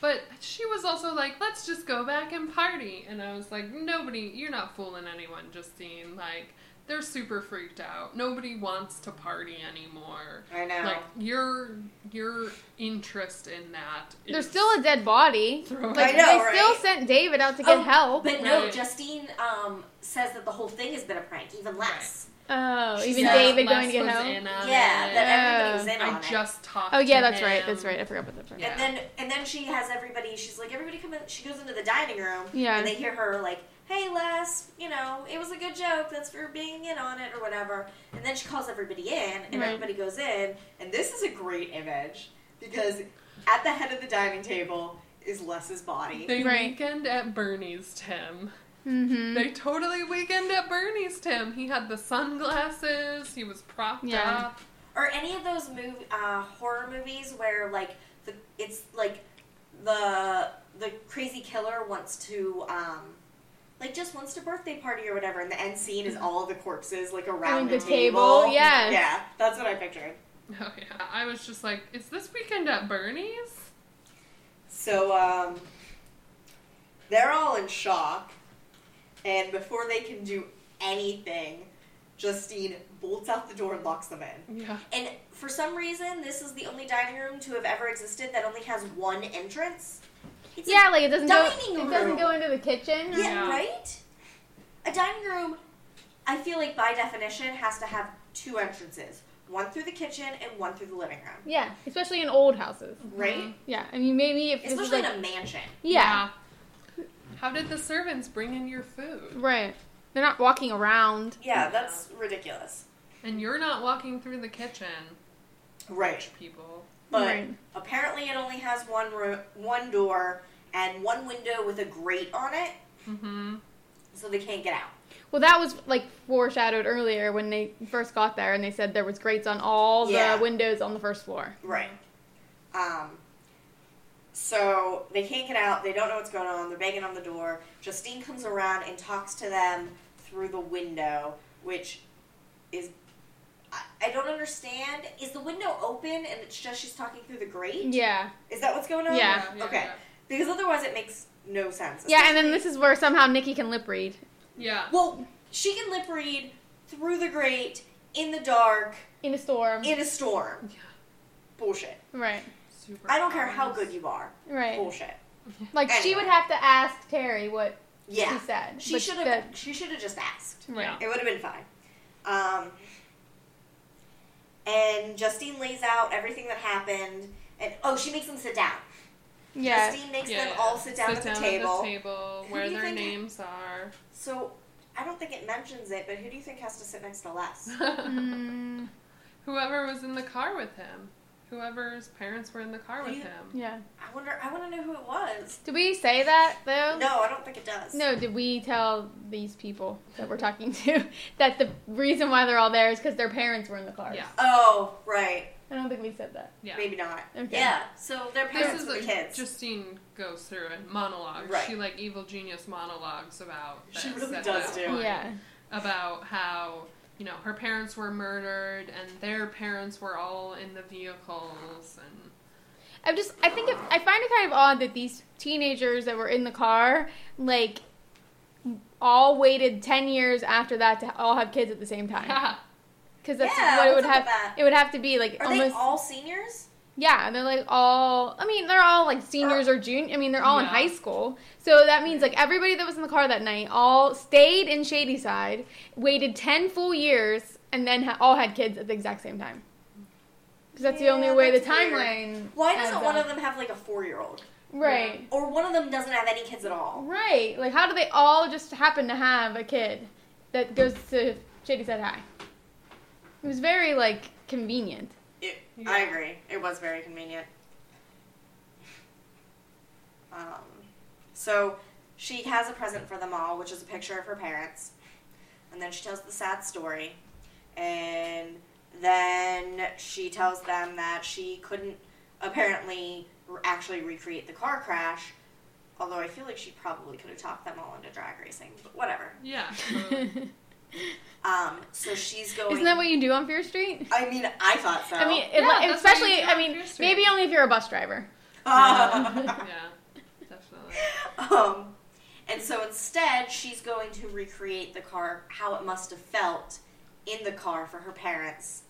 But she was also like, let's just go back and party. And I was like, nobody, you're not fooling anyone, Justine. Like, they're super freaked out. Nobody wants to party anymore. I know. Like, your your interest in that is There's still a dead body. Like I know, they still sent David out to get Oh, help. But no, Right. Justine um, says that the whole thing has been a prank, even less. oh, She even said David Les going to get was help. in on Yeah, it. that everybody was Oh. in on I it. just talked. Oh yeah, to that's right. That's right. I forgot about that part. Yeah. And then and then she has everybody. She's like, everybody come in. She goes into the dining room. Yeah. And they hear her like, "Hey, Les, you know, it was a good joke. That's for being in on it or whatever." And then she calls everybody in, and Right. everybody goes in. And this is a great image because at the head of the dining table is Les's body. They Right. weekend at Bernie's Tim. Mm-hmm. They totally weekend at Bernie's Tim. He had the sunglasses. He was propped Yeah. up. or any of those mov uh, horror movies where like the it's like the the crazy killer wants to um like just wants to birthday party or whatever, and the end scene is all the corpses like around the the, table, yeah. yeah, that's what I pictured. Oh yeah. I was just like, is this weekend at Bernie's? So um, they're all in shock, and before they can do anything, Justine bolts out the door and locks them in. Yeah. And for some reason, this is the only dining room to have ever existed that only has one entrance. It's Yeah, like it doesn't go. Dining It doesn't go into the kitchen. yeah, Yeah. right. A dining room, I feel like by definition has to have two entrances: one through the kitchen and one through the living room. Yeah, especially in old houses. Mm-hmm. Right? Yeah, I mean maybe if this is Especially like in a mansion. yeah, How did the servants bring in your food? right. They're not walking around. Yeah, that's ridiculous. And you're not walking through the kitchen, Right. people. But Right. apparently, it only has one ro- one door and one window with a grate on it, Mm-hmm. so they can't get out. Well, that was like foreshadowed earlier when they first got there, and they said there was grates on all Yeah. the windows on the first floor. Right. Um. So they can't get out. They don't know what's going on. They're banging on the door. Justine comes around and talks to them through the window, which is. I, I don't understand. Is the window open and it's just she's talking through the grate? Yeah, Is that what's going on? Yeah. Okay. Because otherwise it makes no sense. yeah, and then this is where somehow Nikki can lip read. Yeah. Well, she can lip read through the grate in the dark in a storm. in a storm. Yeah. Bullshit. right, Super I don't care how good you are. right. Bullshit. Like she would have to ask Terry what Yeah. she said. She should have. She should have just asked. Right. Yeah. It would have been fine. Um, and Justine lays out everything that happened, and oh, she makes them sit down. Yeah. Justine makes Yeah, them yeah. all sit down at the table. table Who where do you their think- names are. So I don't think it mentions it, but who do you think has to sit next to Les? Mm, Whoever was in the car with him. Whoever's parents were in the car with You- him. yeah. I wonder. I want to know who it was. Did we say that though? No, I don't think it does. No, did we tell these people that we're talking to that the reason why they're all there is because their parents were in the car? Yeah. Oh, right. I don't think we said that. Yeah. Maybe not. Okay. Yeah. So their This parents is were the kids. Justine goes through and monologues. Right. She like evil genius monologues about She really does do. point. Yeah. About how you know her parents were murdered and their parents were all in the vehicles and I just I think it, I find it kind of odd that these teenagers that were in the car like all waited 10 years after that to all have kids at the same time because that's Yeah, what it would have that? it would have to be like Are almost they all seniors? Yeah they're like all i mean they're all like seniors or junior i mean they're all in high school. So that means like everybody that was in the car that night all stayed in Shadyside, waited 10 full years and then ha- all had kids at the exact same time. Because that's the only way the timeline Why doesn't one up. of them have like a four-year-old? right. Or one of them doesn't have any kids at all? right. Like how do they all just happen to have a kid that goes to Shadyside high? It was very like convenient It, Yeah. I agree. It was very convenient. Um, so she has a present for them all, which is a picture of her parents, and then she tells the sad story, and then she tells them that she couldn't apparently r- actually recreate the car crash. Although I feel like she probably could have talked them all into drag racing, but whatever. yeah. so- Um, so she's going. isn't that what you do on fear street I mean, I thought so. I mean, it, that's what especially, I mean, maybe only if you're a bus driver. yeah, definitely. Um, and so instead, she's going to recreate the car, how it must have felt in the car for her parents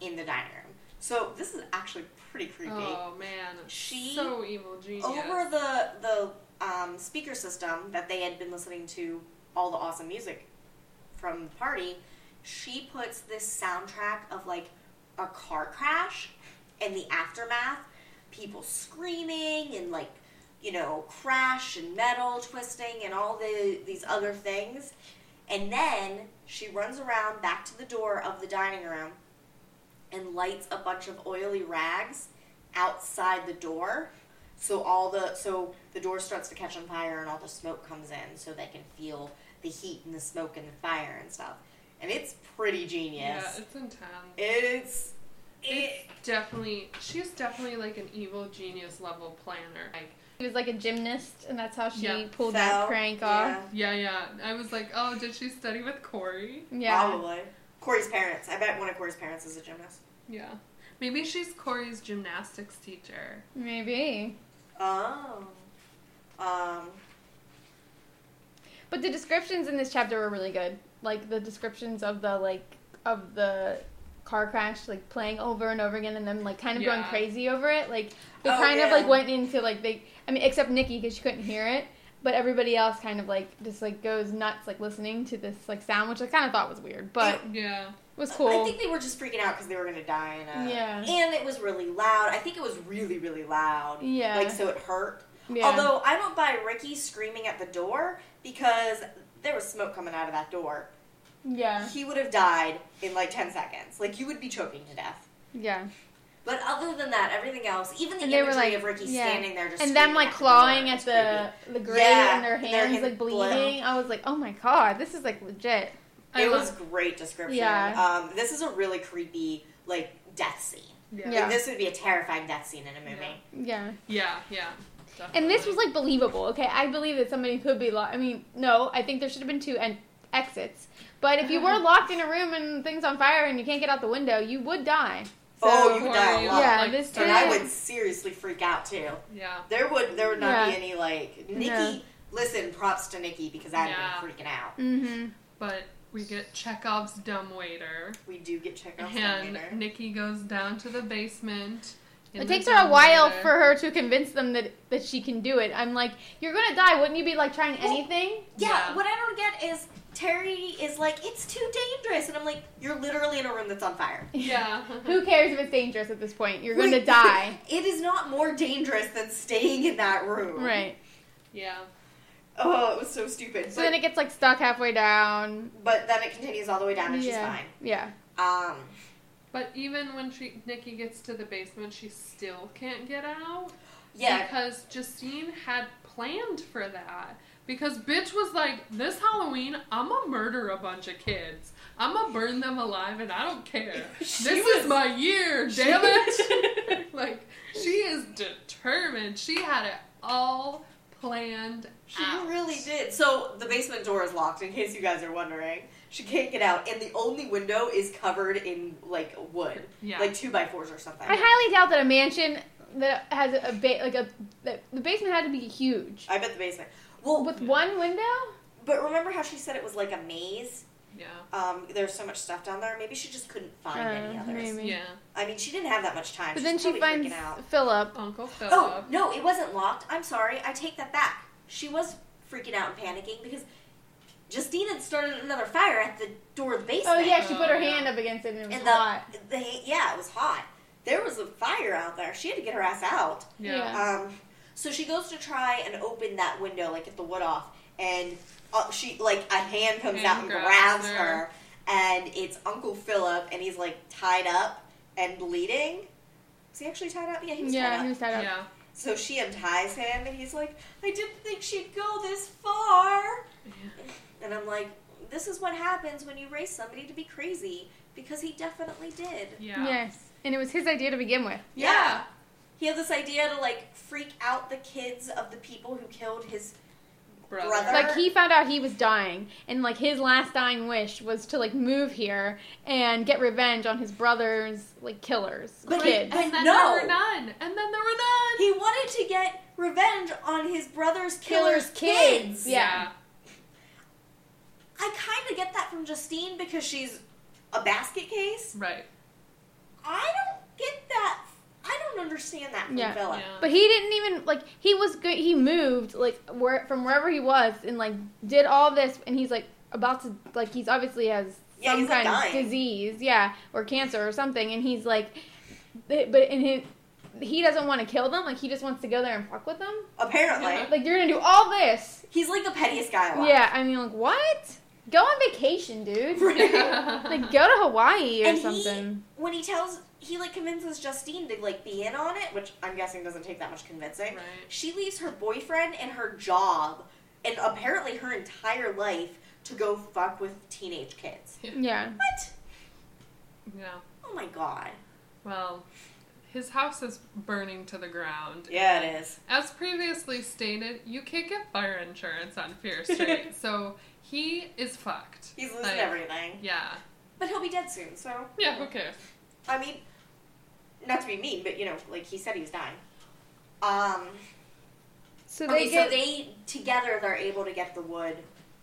in the dining room. So this is actually pretty creepy. Oh man, She- so evil genius. Over the the um, speaker system that they had been listening to all the awesome music from the party, she puts this soundtrack of like a car crash and the aftermath, people screaming and like you know crash and metal twisting and all the these other things, and then she runs around back to the door of the dining room and lights a bunch of oily rags outside the door. So all the so the door starts to catch on fire and all the smoke comes in so they can feel the heat and the smoke and the fire and stuff and it's pretty genius. yeah, it's intense. it's It, Definitely, she's definitely like an evil genius level planner. Like, She was like a gymnast, and that's how she Yeah. pulled fell, that prank off. yeah, yeah. I was like, oh, did she study with Corey? Yeah. Probably. Corey's parents. I bet one of Corey's parents is a gymnast. Yeah. Maybe she's Corey's gymnastics teacher. Maybe. Oh. Um. But the descriptions in this chapter were really good. Like the descriptions of the like of the car crash, like playing over and over again, and then like kind of going crazy over it. Like they Oh, kind of like went into like they. I mean, except Nikki because she couldn't hear it. But everybody else kind of like just like goes nuts like listening to this like sound, which I kind of thought was weird, but Yeah. it was cool. I think they were just freaking out because they were gonna die in a. Yeah. And it was really loud. I think it was really, really loud. Yeah. Like so it hurt. Yeah. Although I don't buy Ricky screaming at the door because there was smoke coming out of that door. yeah, He would have died in like ten seconds. Like you would be choking to death. yeah. But other than that, everything else, even the And they were imagery like- of Ricky yeah. standing there just And them like at clawing door at is the the grave Yeah, and their hands hands like blood. bleeding. I was like, oh my god, this is like legit. I It love- was great description. Yeah. Um, this is a really creepy like death scene. Yeah. Yeah. Like, this would be a terrifying death scene in a movie. Yeah. Yeah, yeah. And this was like believable. Okay, I believe that somebody could be locked. I mean, no, I think there should have been two en- exits. But if you were locked in a room and things on fire and you can't get out the window, you would die. So, Oh, you would die a lot. Yeah, like, this started- And I would seriously freak out too. Yeah. There would there would not be any like Nikki. No. Listen, props to Nikki because I'd Yeah. been freaking out. Mm-hmm. But we get Chekhov's dumbwaiter. We do get Chekhov's And later. Nikki goes down to the basement. In It takes her a while dumbwaiter. for her to convince them that that she can do it. I'm like, you're gonna die. Wouldn't you be like trying Well, anything? Yeah, Yeah. what I don't get is Terry is like, it's too dangerous, and I'm like, you're literally in a room that's on fire. Yeah. Who cares if it's dangerous at this point? You're gonna Wait, die. It is not more dangerous than staying in that room. right. yeah. Oh, it was so stupid. So but, then it gets like stuck halfway down. but then it continues all the way down, and yeah. she's fine. Yeah. Um, But even when she Nikki gets to the basement, she still can't get out. yeah, Because Justine had planned for that. Because bitch was like, this Halloween, I'm gonna murder a bunch of kids. I'm gonna burn them alive and I don't care. She this was- is my year, damn it. like, she is determined. She had it all planned She out. really did. So the basement door is locked, in case you guys are wondering. She can't get out, and the only window is covered in like wood, Yeah. like two by fours or something. I highly doubt that a mansion that has a ba- like a that the basement had to be huge. I bet the basement. Well, With one window? but remember how she said it was like a maze? yeah. Um, there's so much stuff down there. Maybe she just couldn't find any Uh, others. maybe. Yeah. I mean, she didn't have that much time. But She's then she probably finds freaking out. Philip. Uncle Philip. Oh no, it wasn't locked. I'm sorry. I take that back. She was freaking out and panicking because Justine had started another fire at the door of the basement. Oh yeah, she put her Oh, yeah. hand up against it and it was and the, hot. the yeah, it was hot. There was a fire out there. She had to get her ass out. Yeah. Yeah. Um, so she goes to try and open that window, like get the wood off, and uh, she like a hand comes Hand out and grabs grabs her. her, and it's Uncle Philip, and he's like tied up and bleeding. Was he actually tied up? Yeah, he was tied Yeah, up. he was tied up. Yeah. So she unties him, and he's like, "I didn't think she'd go this far." And I'm like, "This is what happens when you raise somebody to be crazy." Because he definitely did. Yeah. Yes. And it was his idea to begin with. Yeah. He had this idea to like freak out the kids of the people who killed his Brother. Brother. Like he found out he was dying and like his last dying wish was to like move here and get revenge on his brother's like killers. But kids. he- And then No. there were none. And then there were none. He wanted to get revenge on his brother's Killer's killer's kids. Yeah. I kind of get that from Justine because she's a basket case. Right. I don't get that. I don't understand that from Yeah. Philip. Yeah. But he didn't even like he was good. He moved like where from wherever he was and like did all this and he's like about to like he's obviously has Yeah, some he's, like, kind of disease, yeah, or cancer or something, and he's like, but in his he doesn't want to kill them. Like he just wants to go there and fuck with them. Apparently, Yeah. Like you're gonna do all this. he's like the pettiest guy alive. Yeah, I mean like what? Go on vacation, dude. like go to Hawaii or And he- something. When he tells, he like convinces Justine to like be in on it, which I'm guessing doesn't take that much convincing. Right. She leaves her boyfriend and her job, and apparently her entire life to go fuck with teenage kids. Yeah. What? Yeah. Oh my god. Well, his house is burning to the ground. Yeah, it is. As previously stated, you can't get fire insurance on Fear Street, so he is fucked. He's losing Like, everything. Yeah. But he'll be dead soon, so. Yeah, who cares? I mean, not to be mean, but you know, like he said he was dying. Um. So okay, they get. so they together they're able to get the wood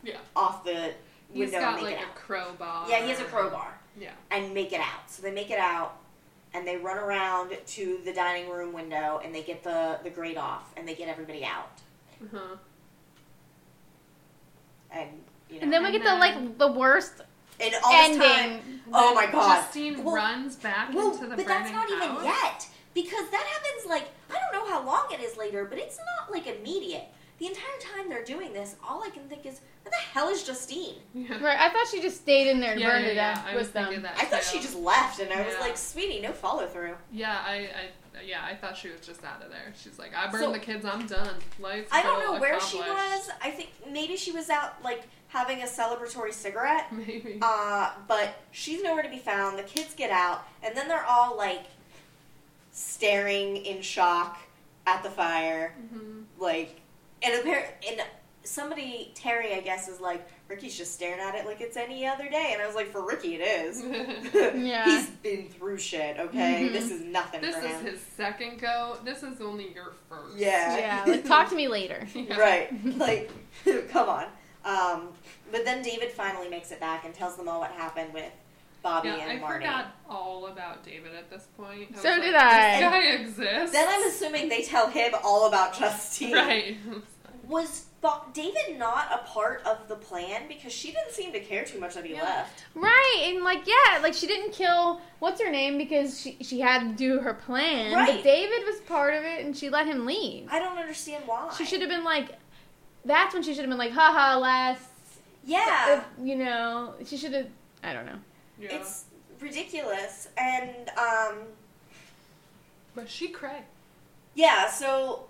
Yeah. off the He's window got and make like it a crowbar. Yeah, he has a crowbar Yeah. and make it out. So they make it out, and they run around to the dining room window and they get the the grate off and they get everybody out. Uh-huh. And you know, and then we And get the like the worst and all this ending. time. Oh my Then god! Justine Well- runs back Well, into the but burning that's not even yet because that happens like I don't know how long it is later, but it's not like immediate. The entire time they're doing this, all I can think is, where the hell is Justine? Yeah. Right, I thought she just stayed in there and Yeah, burned yeah, to yeah. death I was with them. that I thought she just left, and I was like, sweetie, no follow through. Yeah, I, I, yeah, I thought she was just out of there. She's like, I burned So- the kids. I'm done. Life. I don't know where she was. I think maybe she was out like having a celebratory cigarette. Maybe. Uh, but she's nowhere to be found. The kids get out, and then they're all like staring in shock at the fire, Mhm. like, and appar- and somebody Terry, I guess, is like Ricky's just staring at it like it's any other day, and I was like, for Ricky, it is. Yeah. He's been through shit. Okay, Mhm. this is nothing this for is him. his second go. This is only your first. Yeah. yeah, like talk to me later. Yeah. Right. Like, come on. Um, but then David finally makes it back and tells them all what happened with Bobby Yeah, and I Marty. forgot all about David at this point. So was did like, I. This guy exists. Then I'm assuming they tell him all about Justine. right. Was Bo- David not a part of the plan? Because she didn't seem to care too much that he Yeah. left. Right, and like yeah, like she didn't kill what's her name because she she had to do her plan. Right. But David was part of it, and she let him leave. I don't understand why. She should have been like, that's when she should have been like, haha, last, Yeah. uh, you know, she should have. I don't know. Yeah. It's ridiculous. And, um, but she cried. yeah, so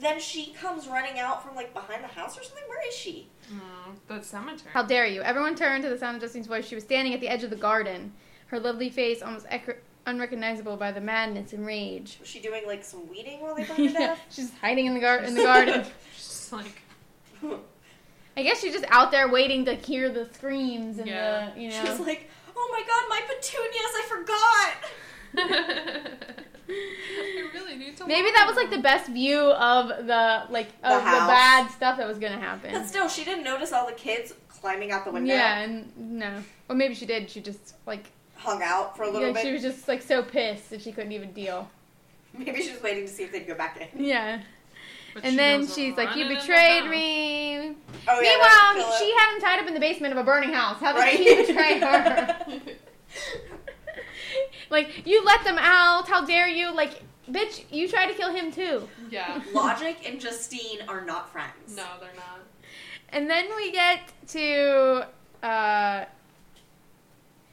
then she comes running out from, like, behind the house or something. Where is she? Mm, the cemetery. How dare you? Everyone turned to the sound of Justine's voice. She was standing at the edge of the garden, her lovely face almost ec- unrecognizable by the madness and rage. Was she doing, like, some weeding while they burned to yeah, she's hiding in the gar- in the garden. She's like, I guess she's just out there waiting to hear the screams and Yeah. the you know. She's like, oh my god, my petunias, I forgot! I really need to. Maybe that was like the best view of the like of the, house. bad stuff that was gonna happen. But still, she didn't notice all the kids climbing out the window. Yeah, and no, or maybe she did. She just like Hung out for a little yeah, bit. she was just like so pissed that she couldn't even deal. Maybe she was waiting to see if they'd go back in. Yeah, But and she then she's like, "You running in the betrayed me." Oh, yeah, Meanwhile, she had him tied up in the basement of a burning house. How did Right? he betray her? like you let them out. How dare you? Like, bitch, you tried to kill him too. Yeah. Logic and Justine are not friends. No, they're not. And then we get to uh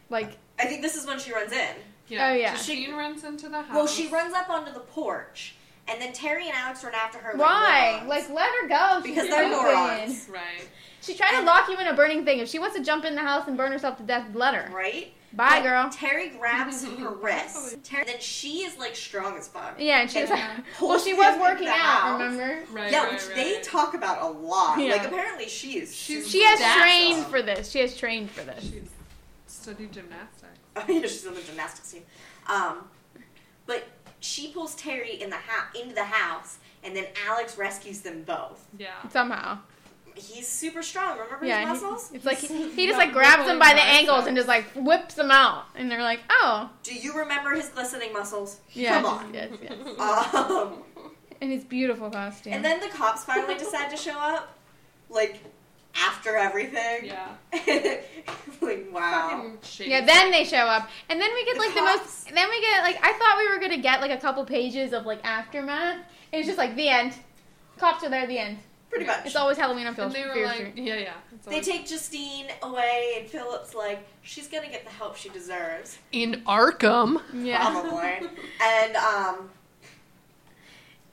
like I think this is when she runs in. Yeah. Oh, yeah. Justine runs into the house. Well, she runs up onto the porch, and then Terry and Alex run after her. Like why? morons. Like let her go. She's Because they're stupid. morons. Right. She tried to lock you in a burning thing. If she wants to jump in the house and burn herself to death, let her. right? Bye, But girl. Terry grabs her wrist. Terry, then she is like strong as fuck. Yeah, and she was like, Yeah. well, she was working out. house. Remember? Right. yeah, right, which right. they talk about a lot. Yeah. Like apparently she is. She's- She has That's trained awesome. for this. She has trained for this. She studied gymnastics. Oh, yeah, she's on the gymnastics team. Um, but she pulls Terry in the ha- into the house, and then Alex rescues them both. Yeah. Somehow. He's super strong. Remember Yeah, his he- muscles? it's like he, he just like grabs them by the rippling ankles and just like whips them out, and they're like, oh, Do you remember his glistening muscles? yeah, Come on. yes, yes, Um, and his beautiful costume. and then the cops finally decide to show up, like after everything. Yeah. like wow. Yeah, then they show up, and then we get The like the cops. most. Then we get like I thought we were gonna get like a couple pages of like aftermath. It's just like the end. Cops are there. The end. Pretty much. It's always Halloween on Fear And they were Fear like, Street. yeah, yeah. They always- take Justine away, and Philip's like, she's gonna get the help she deserves, in Arkham. Yeah. probably. and um.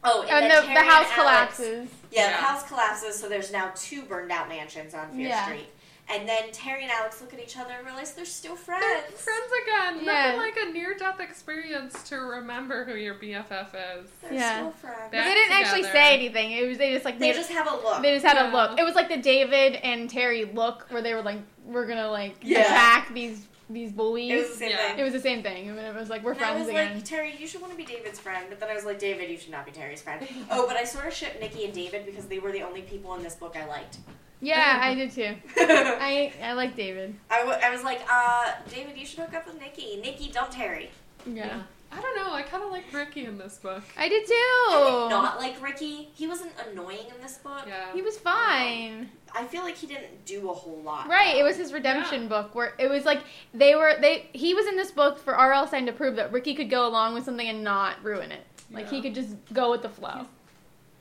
Oh, and, And the, the house and Alex- collapses. Yeah, Yeah. the house collapses, so there's now two burned out mansions on Fear Yeah. Street. And then Terry and Alex look at each other and realize they're still friends. They're friends again. Yeah. Nothing like a near-death experience to remember who your BFF is. They're Yeah. still friends. But they didn't actually say anything. It was they just like They made just have a look. they just had a look. It was like the David and Terry look where they were like, we're gonna like Yeah. attack these these bullies. it was the same Yeah. thing. It was the same thing. It was like we're And I friends was again. like, Terry, you should want to be David's friend. But then I was like, David, you should not be Terry's friend. oh, but I sort of shipped Nikki and David because they were the only people in this book I liked. yeah, I did too. I, I I like David. w- I was like, uh, David, you should hook up with Nikki. Nikki, don't Terry. Yeah, I don't know. I kind of like Ricky in this book. I did I too. did not like Ricky. He wasn't annoying in this book. Yeah. He was fine. I feel like he didn't do a whole lot. Right, though. it was his redemption Yeah. book where it was like they were they he was in this book for R.L. Stine to prove that Ricky could go along with something and not ruin it. Like he could just go with the flow.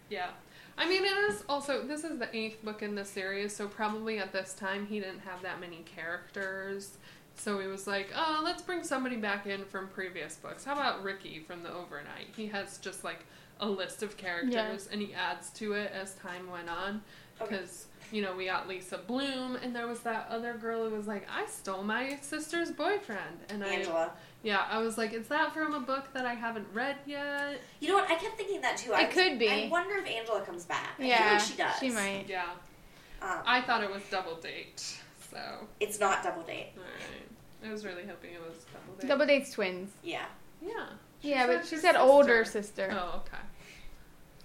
Yeah. I mean, it is also, this is the eighth book in the series, so probably at this time he didn't have that many characters. So he was like, oh, let's bring somebody back in from previous books. How about Ricky from the Overnight? He has just like a list of characters and he adds to it as time went on. Okay. Because, you know, we got Lisa Bloom and there was that other girl who was like, I stole my sister's boyfriend. And I, Angela. yeah, I was like, is that from a book that I haven't read yet? You know what? I kept thinking that too. I It was- could be. I wonder if Angela comes back. I yeah, feel like she does. She might. Yeah. Um, I thought it was double date, so. it's not double date. Alright. I was really hoping it was double date. Double dates twins. Yeah. Yeah. yeah, but she her said sister. older sister. Oh, okay.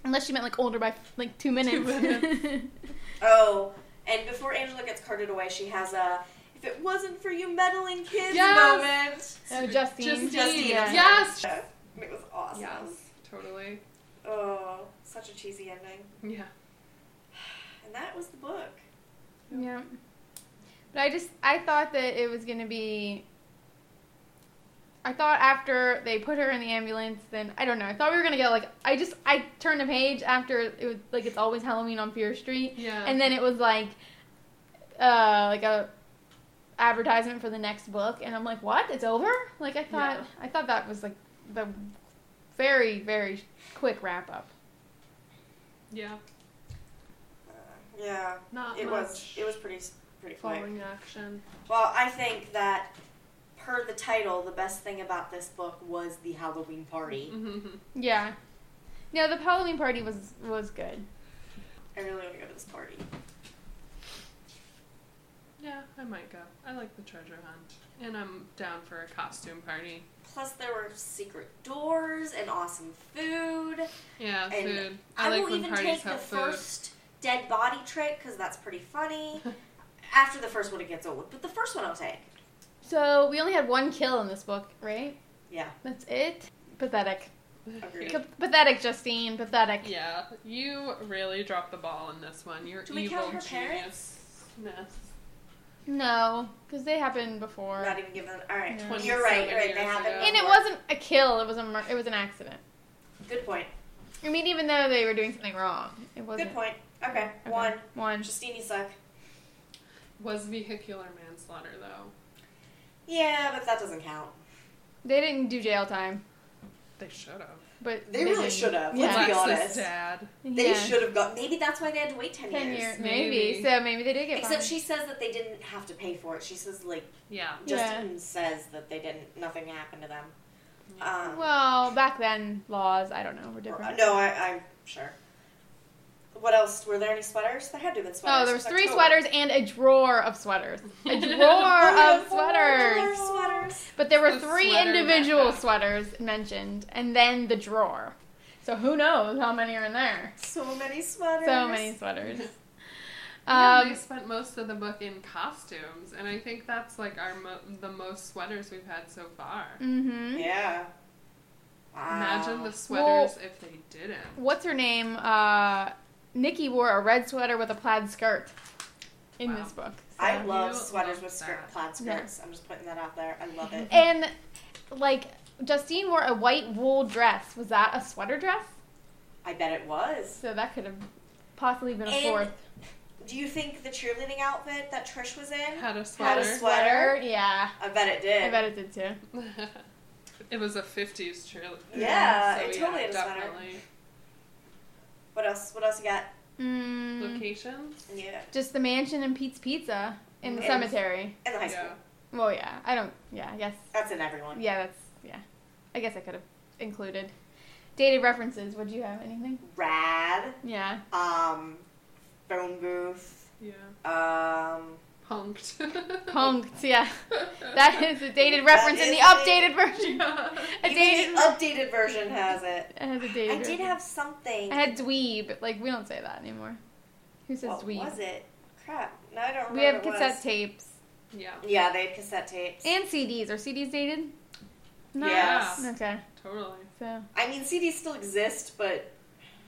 Unless she meant like older by like two minutes. minutes. Oh, and before Angela gets carted away, she has a "if it wasn't for you meddling kids" Yes! oh, Justine. Justine. Justine. Yeah. Yes! It was awesome. Yes, totally. Oh, such a cheesy ending. Yeah. And that was the book. Yeah. But I just I thought that it was gonna be I thought after they put her in the ambulance, then I don't know. I thought we were gonna get like I just I turned a page after it was like it's always Halloween on Fear Street, Yeah. and then it was like uh like a advertisement for the next book, and I'm like, what? It's over? Like I thought Yeah. I thought that was like the very very quick wrap up. yeah. Uh, yeah, Not it much was. It was pretty pretty quick. following action. Well, I think that per the title, the best thing about this book was the Halloween party. Mm-hmm. Yeah. No, the Halloween party was was good. I really want to go to this party. Yeah, I might go. I like the treasure hunt. And I'm down for a costume party. Plus, there were secret doors and awesome food. Yeah, And food. I, I, like will when even parties take the food. first dead body trick because that's pretty funny. After the first one, it gets old, but the first one I'll take. So we only had one kill in this book, right? Yeah, That's it. Pathetic. agreed. Pathetic, Justine. Pathetic. Yeah, you really dropped the ball in this one. You're Do we evil count her genius. No, because they happened before. Not even given. All right, Yeah. you're right. You're right. They years happen. ago. and it before. wasn't a kill. It was a mur- it was an accident. Good point. I mean, even though they were doing something wrong, it wasn't. Good point. Okay, Okay. one. One. Justine, you suck. Was vehicular manslaughter though? Yeah, but that doesn't count. They didn't do jail time, They should have. but They really didn't. should have, let's Yeah. be honest. Alexis' dad. They Yeah. should have got. Maybe that's why they had to wait ten, Ten years. years, Maybe. maybe. So maybe they did get. Except fined. she says that they didn't have to pay for it. She says like Yeah. Yeah. Justine says that they didn't. Nothing happened to them. Um, Well, back then laws, I don't know, were or- different. no, I, I'm sure. What else? Were there any sweaters? There had to have been sweaters. Oh, there was three October. sweaters and a drawer of sweaters. A drawer of four sweaters. sweaters. But there were The three sweater individual backpack. sweaters mentioned, and then the drawer. So who knows how many are in there? So many sweaters. So many sweaters. Yeah, they Um, spent most of the book in costumes, and I think that's like our mo- the most sweaters we've had so far. mm-hmm. Yeah. Wow. Imagine the sweaters if they didn't. What's her name? Uh, Nikki wore a red sweater with a plaid skirt in Wow. this book. I love sweaters love with skirt, that. plaid Yeah. skirts. I'm just putting that out there. I love it. And like Justine wore a white wool dress. Was that a sweater dress? I bet it was. So that could have possibly been a And fourth. Do you think the cheerleading outfit that Trish was in? Had a sweater? Had sweater. a sweater? Yeah. I bet it did. I bet it did too. it was a '50s cheerleader. Yeah, so it totally had a sweater. definitely. What else? What else you got? Mm, Locations. Yeah. just the mansion and Pete's Pizza. in the In- cemetery. In the high school. Yeah. Well, yeah. I don't. Yeah, I guess. That's in everyone. Yeah, that's yeah. I guess I could have included dated references. Would you have anything? Rad. Yeah. Um, phone booth. Yeah. Um, Punked. Punked. Yeah. That is a dated reference in the is a- updated version. yeah. A even dated. the updated version has it. It has a dated. I did version. have something. I had dweeb. Like we don't say that anymore. Who says what dweeb? was it? Crap. No, I don't remember. We have what cassette was. tapes Yeah. Yeah, they had cassette tapes. and CDs. Are CDs dated? No. Yes. Okay. Totally. So I mean, CDs still exist, but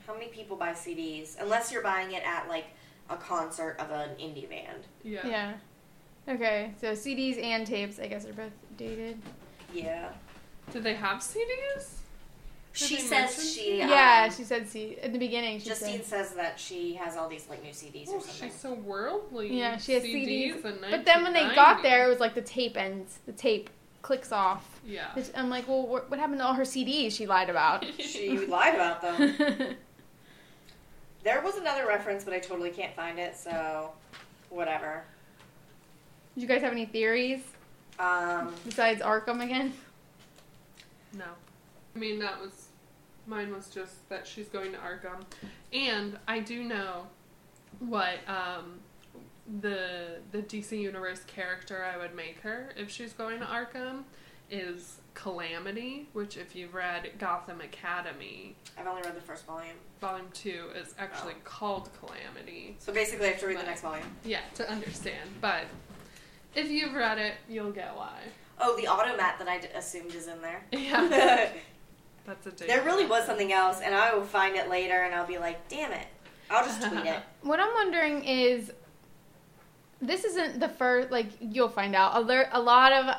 how many people buy CDs? Unless you're buying it at like a concert of an indie band. Yeah. yeah. Okay. So CDs and tapes, I guess, are both dated. Yeah. Did they have CDs? Did She they says mention she. yeah, um, she said C in the beginning. She Justine said. says that she has all these like new CDs Oh, or something. she's so worldly. Yeah, she has CDs. CDs. in But then when they got there, it was like the tape ends. The tape clicks off. Yeah. I'm like, well, what, what happened to all her CDs she lied about? She lied about them. Did There was another reference, but I totally can't find it, so whatever. Do you guys have any theories Um, besides Arkham again? No. I mean, that was. Mine was just that she's going to Arkham. And I do know what um, the the DC Universe character I would make her if she's going to Arkham is Calamity, which, if you've read Gotham Academy, I've only read the first volume, Volume 2 is actually Oh. called Calamity. so basically I have to read the next volume. Yeah, to understand. But if you've read it, you'll get why. Oh, the automat that I d- assumed is in there. Yeah, there that's a date. really was something else, and I will find it later, and I'll be like, "Damn it!" I'll just tweet it. What I'm wondering is, this isn't the first. Like you'll find out. A lot of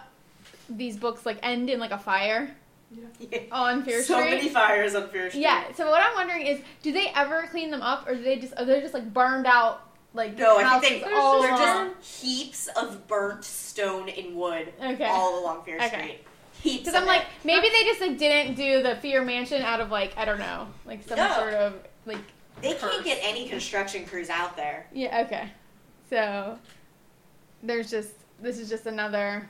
these books like end in like a fire oh, on Fear so Street. many fires on Fear Street. Yeah. So what I'm wondering is, do they ever clean them up, or do they just are they just like burned out like No, I think they, all they're along? just heaps of burnt stone and wood Okay. all along Fear Okay. Street. Heaps. Because I'm like, it. maybe they just like didn't do the Fear Mansion out of like I don't know, like some No. sort of like they can't get any construction crews out there. yeah okay. So there's just this is just another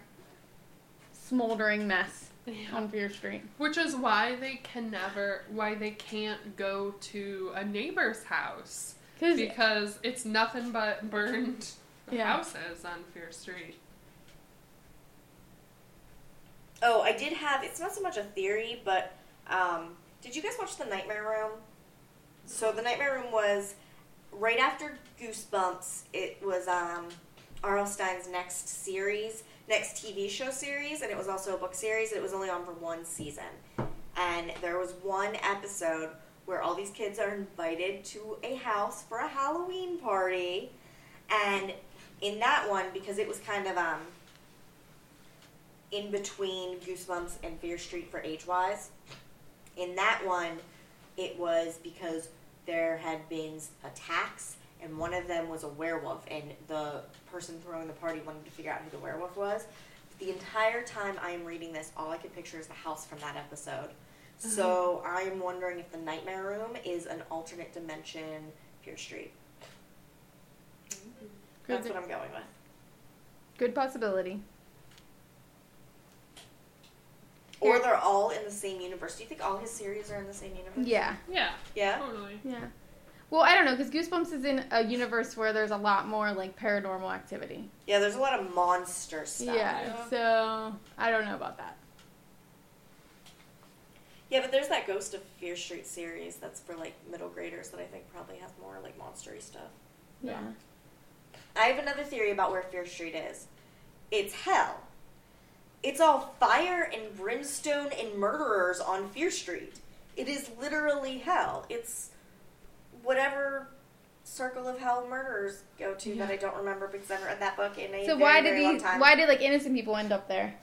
smoldering mess Yeah. on Fear Street. Which is why they can never, why they can't go to a neighbor's house. Cause it's nothing but burned Yeah. houses on Fear Street. Oh, I did have. It's not so much a theory, but um, did you guys watch the Nightmare Room? So the Nightmare Room was right after Goosebumps. It was um, R.L. Stine's next series, next TV show series, and it was also a book series. It was only on for one season, and there was one episode where all these kids are invited to a house for a Halloween party, and in that one, because it was kind of um in between Goosebumps and Fear Street for age wise. In that one, it was because there had been attacks, and one of them was a werewolf, and the person throwing the party wanted to figure out who the werewolf was. The entire time I am reading this, all I can picture is the house from that episode. Mm-hmm. So I am wondering if the Nightmare Room is an alternate dimension Fear Street. Mm-hmm. That's what I'm going with. good possibility. Or they're all in the same universe. Do you think all his series are in the same universe? Yeah, Yeah, Yeah. totally. yeah. Well, I don't know because Goosebumps is in a universe where there's a lot more like paranormal activity. Yeah, there's a lot of monster stuff. Yeah, Yeah. so I don't know about that. Yeah, but there's that Ghost of Fear Street series that's for like middle graders that I think probably has more like monstery stuff. Yeah. I have another theory about where Fear Street is. It's hell. It's all fire and brimstone and murderers on Fear Street. It is literally hell. It's whatever circle of hell murderers go to that I don't remember because I haven't read that book in a So very, why did very time. Why did like innocent people end up there?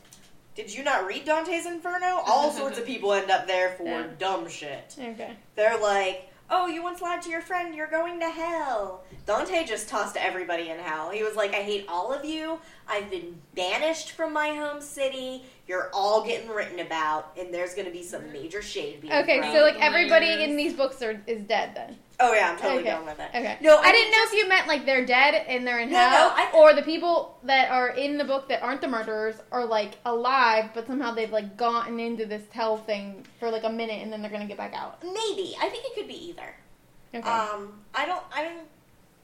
Did you not read Dante's Inferno? All sorts of people end up there for Yeah. dumb shit. Okay. They're like, oh, you once lied to your friend, you're going to hell. Dante just tossed everybody in hell. He was like, I hate all of you. I've been banished from my home city. You're all getting written about, and there's going to be some major shade being Okay, thrown. so like everybody Layers. in these books are is dead then. oh yeah, I'm totally okay. done with it. Okay. No, I, I didn't think know if you meant like they're dead and they're in No, hell, no, I- or the people that are in the book that aren't the murderers are like alive, but somehow they've like gotten into this hell thing for like a minute and then they're gonna get back out. Maybe I think it could be either. Okay. Um, I don't, I don't,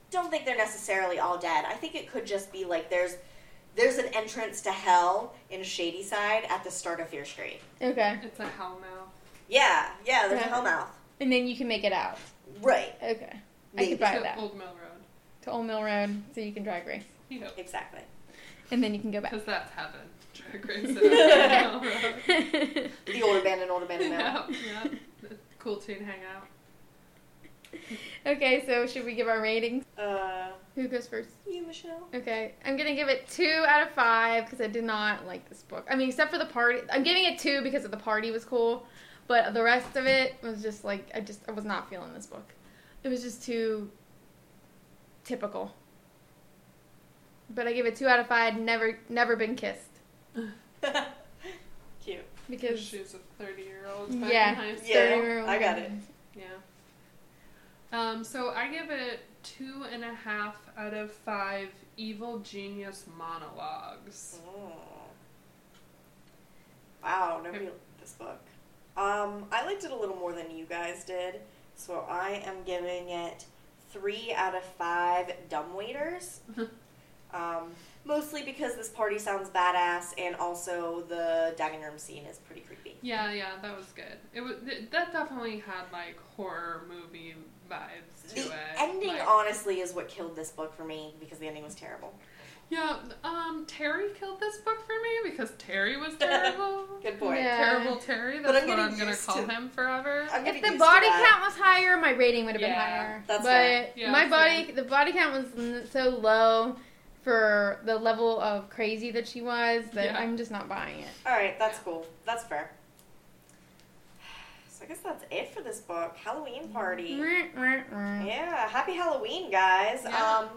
don't think they're necessarily all dead. I think it could just be like there's, there's an entrance to hell in Shadyside at the start of Fear Street. okay. It's a hellmouth. Yeah, yeah, there's Okay. a hellmouth. And then you can make it out. Right, Okay. I Maybe. could buy To that Old Mill Road. to Old Mill Road so you can drag race, Yep. exactly. and then you can go back. Because that's heaven. Drag race at Old Mill Road. The old abandoned, old abandoned mill. yeah, yeah. Cool teen hangout. okay, so should we give our ratings? Uh, Who goes first? you, Michelle. Okay, I'm gonna give it two out of five because I did not like this book. I mean, except for the party. I'm giving it two because of the party was cool, but the rest of it was just like I just I was not feeling this book. It was just too typical. But I give it two out of five. Never never been kissed Cute. because She's a 30 year old. yeah, In high school. Yeah, 30-year-old I got it. Yeah. Um, so I give it two and a half out of five evil genius monologues. Mm. Wow, nobody liked this book. Um, I liked it a little more than you guys did, so I am giving it three out of five dumb waiters. um, mostly because this party sounds badass, and also the dining room scene is pretty creepy. Yeah, yeah, that was good. It was th- that definitely had like horror movie vibes to The it. ending, like- honestly, is what killed this book for me because the ending was terrible. Yeah, um, Terry killed this book for me because Terry was terrible. Good point. Yeah. Terrible Terry. But That's I'm what I'm gonna call him forever. If the body count was higher, my rating would have been Yeah, higher. that's but fair. Yeah, my same. body, the body count was so low for the level of crazy that she was that Yeah. I'm just not buying it. All right, that's cool. That's fair. So I guess that's it for this book. Halloween party. Yeah. Yeah, happy Halloween, guys. Yeah. Um,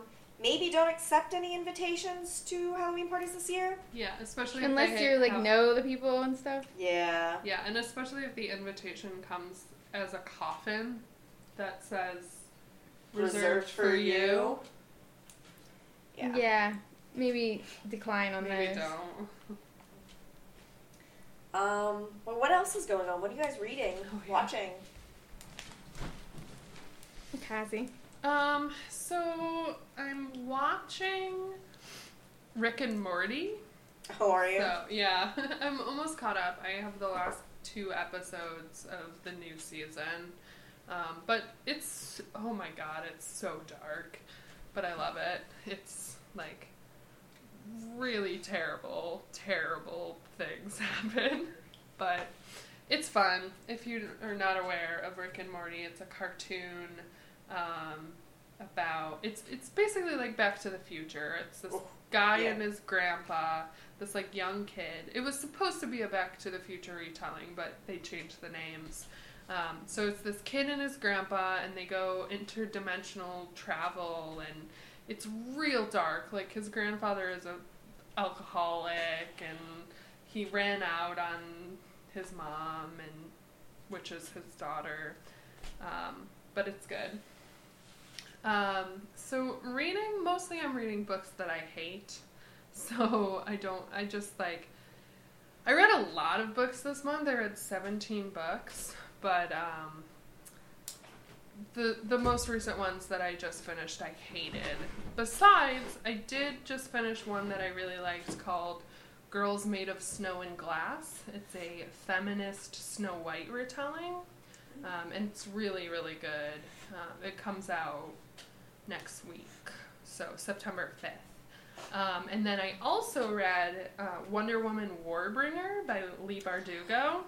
maybe don't accept any invitations to Halloween parties this year. Yeah, especially Unless you like have- know the people and stuff. Yeah. Yeah, and especially if the invitation comes as a coffin that says reserved, for, you. Yeah. Yeah. Maybe decline on Maybe those. don't. Um, well, what else is going on? What are you guys reading, Oh, yeah. watching? Cassie. Um, so I'm watching Rick and Morty. How are you? So yeah, I'm almost caught up. I have the last two episodes of the new season. Um, but it's oh my god, it's so dark. But I love it. It's like really terrible, terrible things happen. But it's fun. If you are not aware of Rick and Morty, it's a cartoon um, about it's it's basically like Back to the Future. It's this Oh, guy yeah. and his grandpa, this like young kid. It was supposed to be a Back to the Future retelling, but they changed the names. Um, so it's this kid and his grandpa, and they go interdimensional travel, and it's real dark. Like his grandfather is a alcoholic, and he ran out on his mom, and which is his daughter. Um, but it's good. Um, so reading mostly I'm reading books that I hate. So I don't I just like I read a lot of books this month. I read 17 books, but um the the most recent ones that I just finished I hated. Besides, I did just finish one that I really liked called Girls Made of Snow and Glass. It's a feminist Snow White retelling. Um, and it's really, really good. Um, it comes out next week, so September 5th. Um, and then I also read uh, Wonder Woman Warbringer by Leigh Bardugo.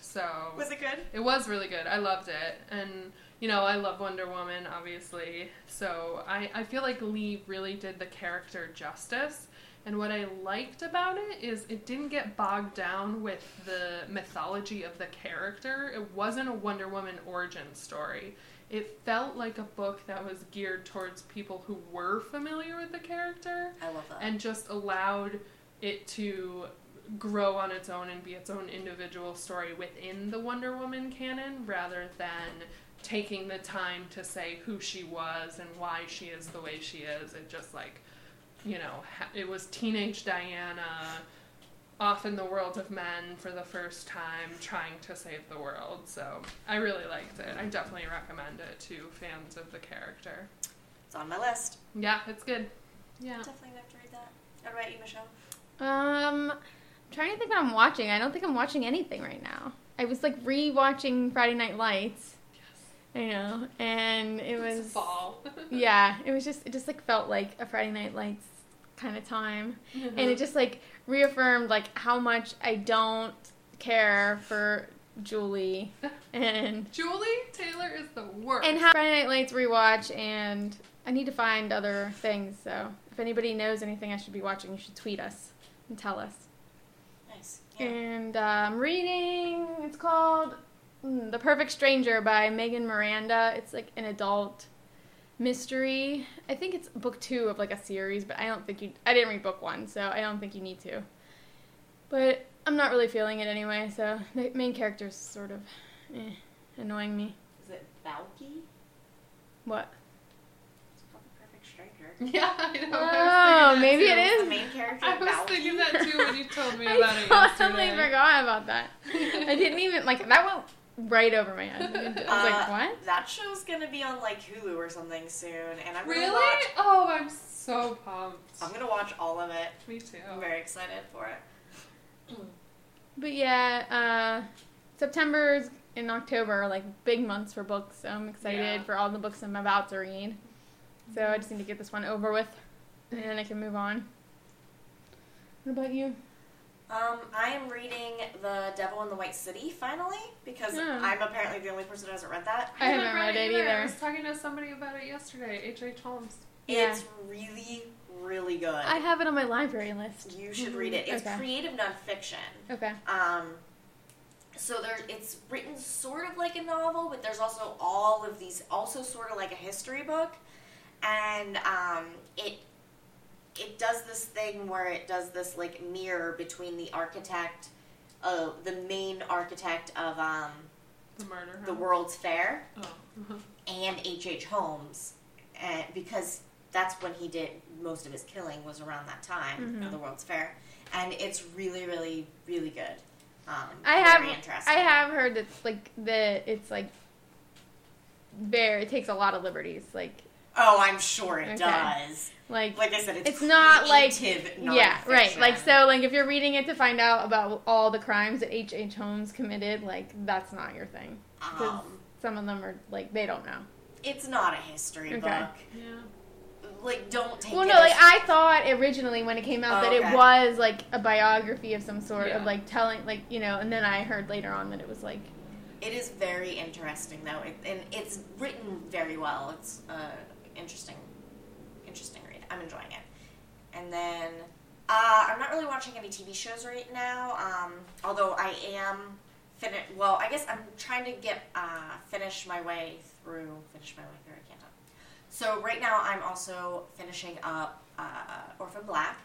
So Was it good? it was really good. I loved it. And, you know, I love Wonder Woman, obviously. So I, I feel like Leigh really did the character justice. And what I liked about it is it didn't get bogged down with the mythology of the character. It wasn't a Wonder Woman origin story. It felt like a book that was geared towards people who were familiar with the character I love that. and just allowed it to grow on its own and be its own individual story within the Wonder Woman canon rather than taking the time to say who she was and why she is the way she is. It just like, you know, ha- it was teenage Diana off in the world of men for the first time trying to save the world. So I really liked it. I definitely recommend it to fans of the character. It's on my list. Yeah, it's good. Yeah. Definitely have to read that. What about you, Michelle? Um, I'm trying to think what I'm watching. I don't think I'm watching anything right now. I was like re-watching Friday Night Lights. I know, and it It's was fall. yeah, it was just it just like felt like a Friday Night Lights kind of time, and it just like reaffirmed like how much I don't care for Julie and Julie Taylor is the worst. and how Friday Night Lights rewatch and I need to find other things. So if anybody knows anything I should be watching, you should tweet us and tell us. Nice. Yeah. And uh, I'm reading. It's called The Perfect Stranger by Megan Miranda. It's like an adult mystery. I think it's book two of like a series, but I don't think you. I didn't read book one, so I don't think you need to. But I'm not really feeling it anyway. So the main character's sort of eh, annoying me. Is it Valky? What? It's called The Perfect Stranger. yeah, I know. Oh, I maybe too. it is. The main character, I was Valky. thinking that too when you told me about I it I totally forgot about that. I didn't even like that went right over my head. I was like, Uh, what? That show's gonna be on like Hulu or something soon, and I'm gonna Really? watch. Oh, I'm so pumped. I'm gonna watch all of it. Me too. I'm very excited for it. But yeah, uh, September's and October are like big months for books, so I'm excited Yeah. for all the books I'm about to read. So I just need to get this one over with, and then I can move on. What about you? Um, I am reading The Devil in the White City finally because Hmm. I'm apparently the only person who hasn't read that. I haven't read it I either. was talking to somebody about it yesterday. H. H. Holmes. Yeah. It's really, really good. I have it on my library list. you should read it. It's Okay. creative nonfiction. Okay. Um, so there, it's written sort of like a novel, but there's also all of these, also sort of like a history book, and um, it it does this thing where it does this like mirror between the architect, uh, the main architect of um, The murder. the House. World's Fair Oh. uh-huh. and H. H. Holmes, and because that's when he did most of his killing was around that time Mhm. of the World's Fair, and it's really, really, really good. Um, I very have interesting. I have heard that like the it's like very it takes a lot of liberties like Oh, I'm sure it Okay. does. Like Like I said, it's, It's not like- creative yeah right like so like if you're reading it to find out about all the crimes that H H Holmes committed like that's not your thing because Um, some of them are like they don't know. it's not a history Okay. book. Yeah. Like, don't take Well, it. no, like I thought originally when it came out that Okay. it was like a biography of some sort Yeah. of like telling like you know, and then I heard later on that it was like It is very interesting though, it, and it's written very well. It's uh, interesting, interesting read. I'm enjoying it. And then uh, I'm not really watching any TV shows right now. Um, although I am finish. Well, I guess I'm trying to get uh, finish my way through. Finish my way through. I can't talk. So right now I'm also finishing up uh, Orphan Black,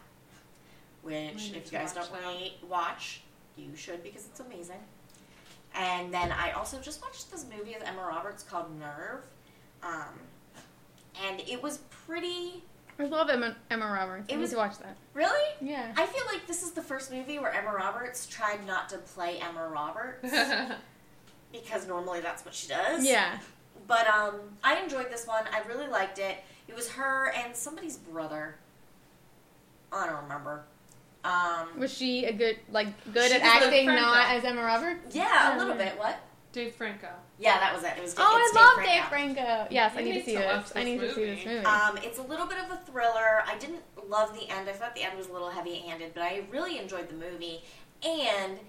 which if you guys don't really watch, you should because it's amazing. And then I also just watched this movie with Emma Roberts called Nerve. Um, and it was pretty. I love Emma, Emma Roberts. It I need to watch that. Really? Yeah. I feel like this is the first movie where Emma Roberts tried not to play Emma Roberts because normally that's what she does. Yeah. But um, I enjoyed this one. I really liked it. It was her and somebody's brother. I don't remember. Um, Was she a good like good at acting, not as Emma Roberts? yeah, a little bit. What? Dave Franco. Yeah, that was it. It was. Good. Oh, it's I love Dave Dave Franco. Franco. Yes, I need to see to this. watch I this need to see this movie. movie. Um, it's a little bit of a thriller. I didn't love the end. I thought the end was a little heavy-handed, but I really enjoyed the movie. And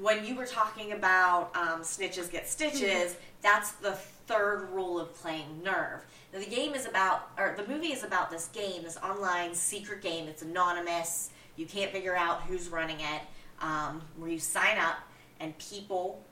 when you were talking about um, snitches get stitches, that's the third rule of playing Nerve. Now, the game is about, or the movie is about this game, this online secret game. It's anonymous. You can't figure out who's running it. Um, where you sign up and people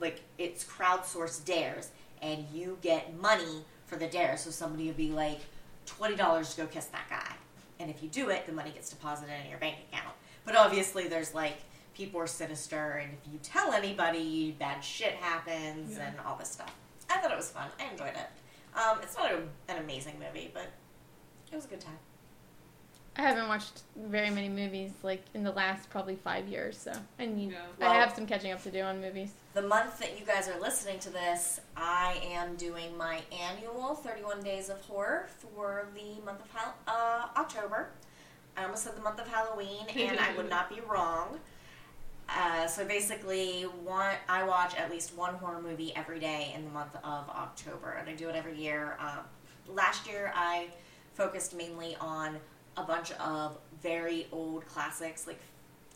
like it's crowdsourced dares and you get money for the dare so somebody would be like $20 to go kiss that guy and if you do it the money gets deposited in your bank account but obviously there's like people are sinister, and if you tell anybody, bad shit happens, Yeah. and all this stuff. I thought it was fun. I enjoyed it. Um, it's not a, an amazing movie, but it was a good time. I haven't watched very many movies like in the last probably five years, so I need. Yeah. Well- I have some catching up to do on movies. The month that you guys are listening to this, I am doing my annual 31 Days of Horror for the month of Hal- uh, October. I almost said the month of Halloween, and I would not be wrong. Uh, so basically, one I watch at least one horror movie every day in the month of October, and I do it every year. Um, last year, I focused mainly on a bunch of very old classics, like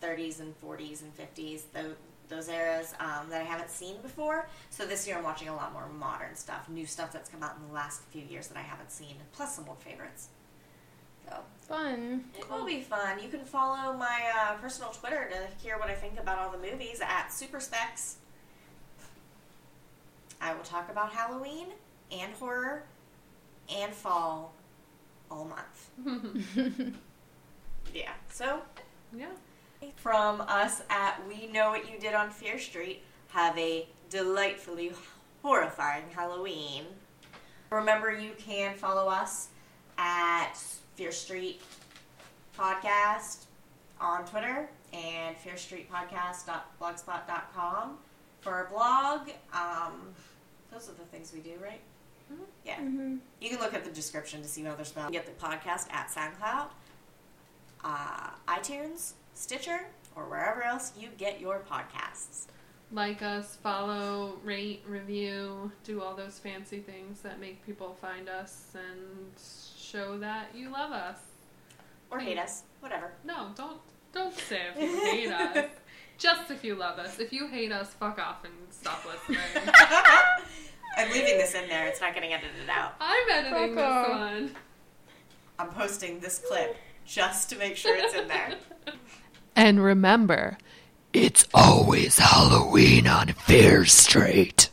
30s and 40s and 50s, those, those eras um, that I haven't seen before. So this year, I'm watching a lot more modern stuff, new stuff that's come out in the last few years that I haven't seen, plus some old favorites. So Fun. it will be fun. You can follow my uh, personal Twitter to hear what I think about all the movies at SuperSpecs. I will talk about Halloween and horror and fall all month. Yeah. So yeah. from us at We Know What You Did on Fear Street, have a delightfully horrifying Halloween. Remember, you can follow us at Fear Street Podcast on Twitter and fearstreetpodcast.blogspot.com for our blog. Um, those are the things we do, right? Yeah. hmm You can look at the description to see what other spells. Get the podcast at SoundCloud, uh, iTunes, Stitcher, or wherever else you get your podcasts. Like us, follow, rate, review, do all those fancy things that make people find us and show that you love us. Or hate us, whatever. No, don't don't say if you hate us. Just if you love us. If you hate us, fuck off and stop listening. I'm leaving this in there. It's not getting edited out. I'm editing this one. I'm posting this clip just to make sure it's in there. And remember, it's always Halloween on Fear Street.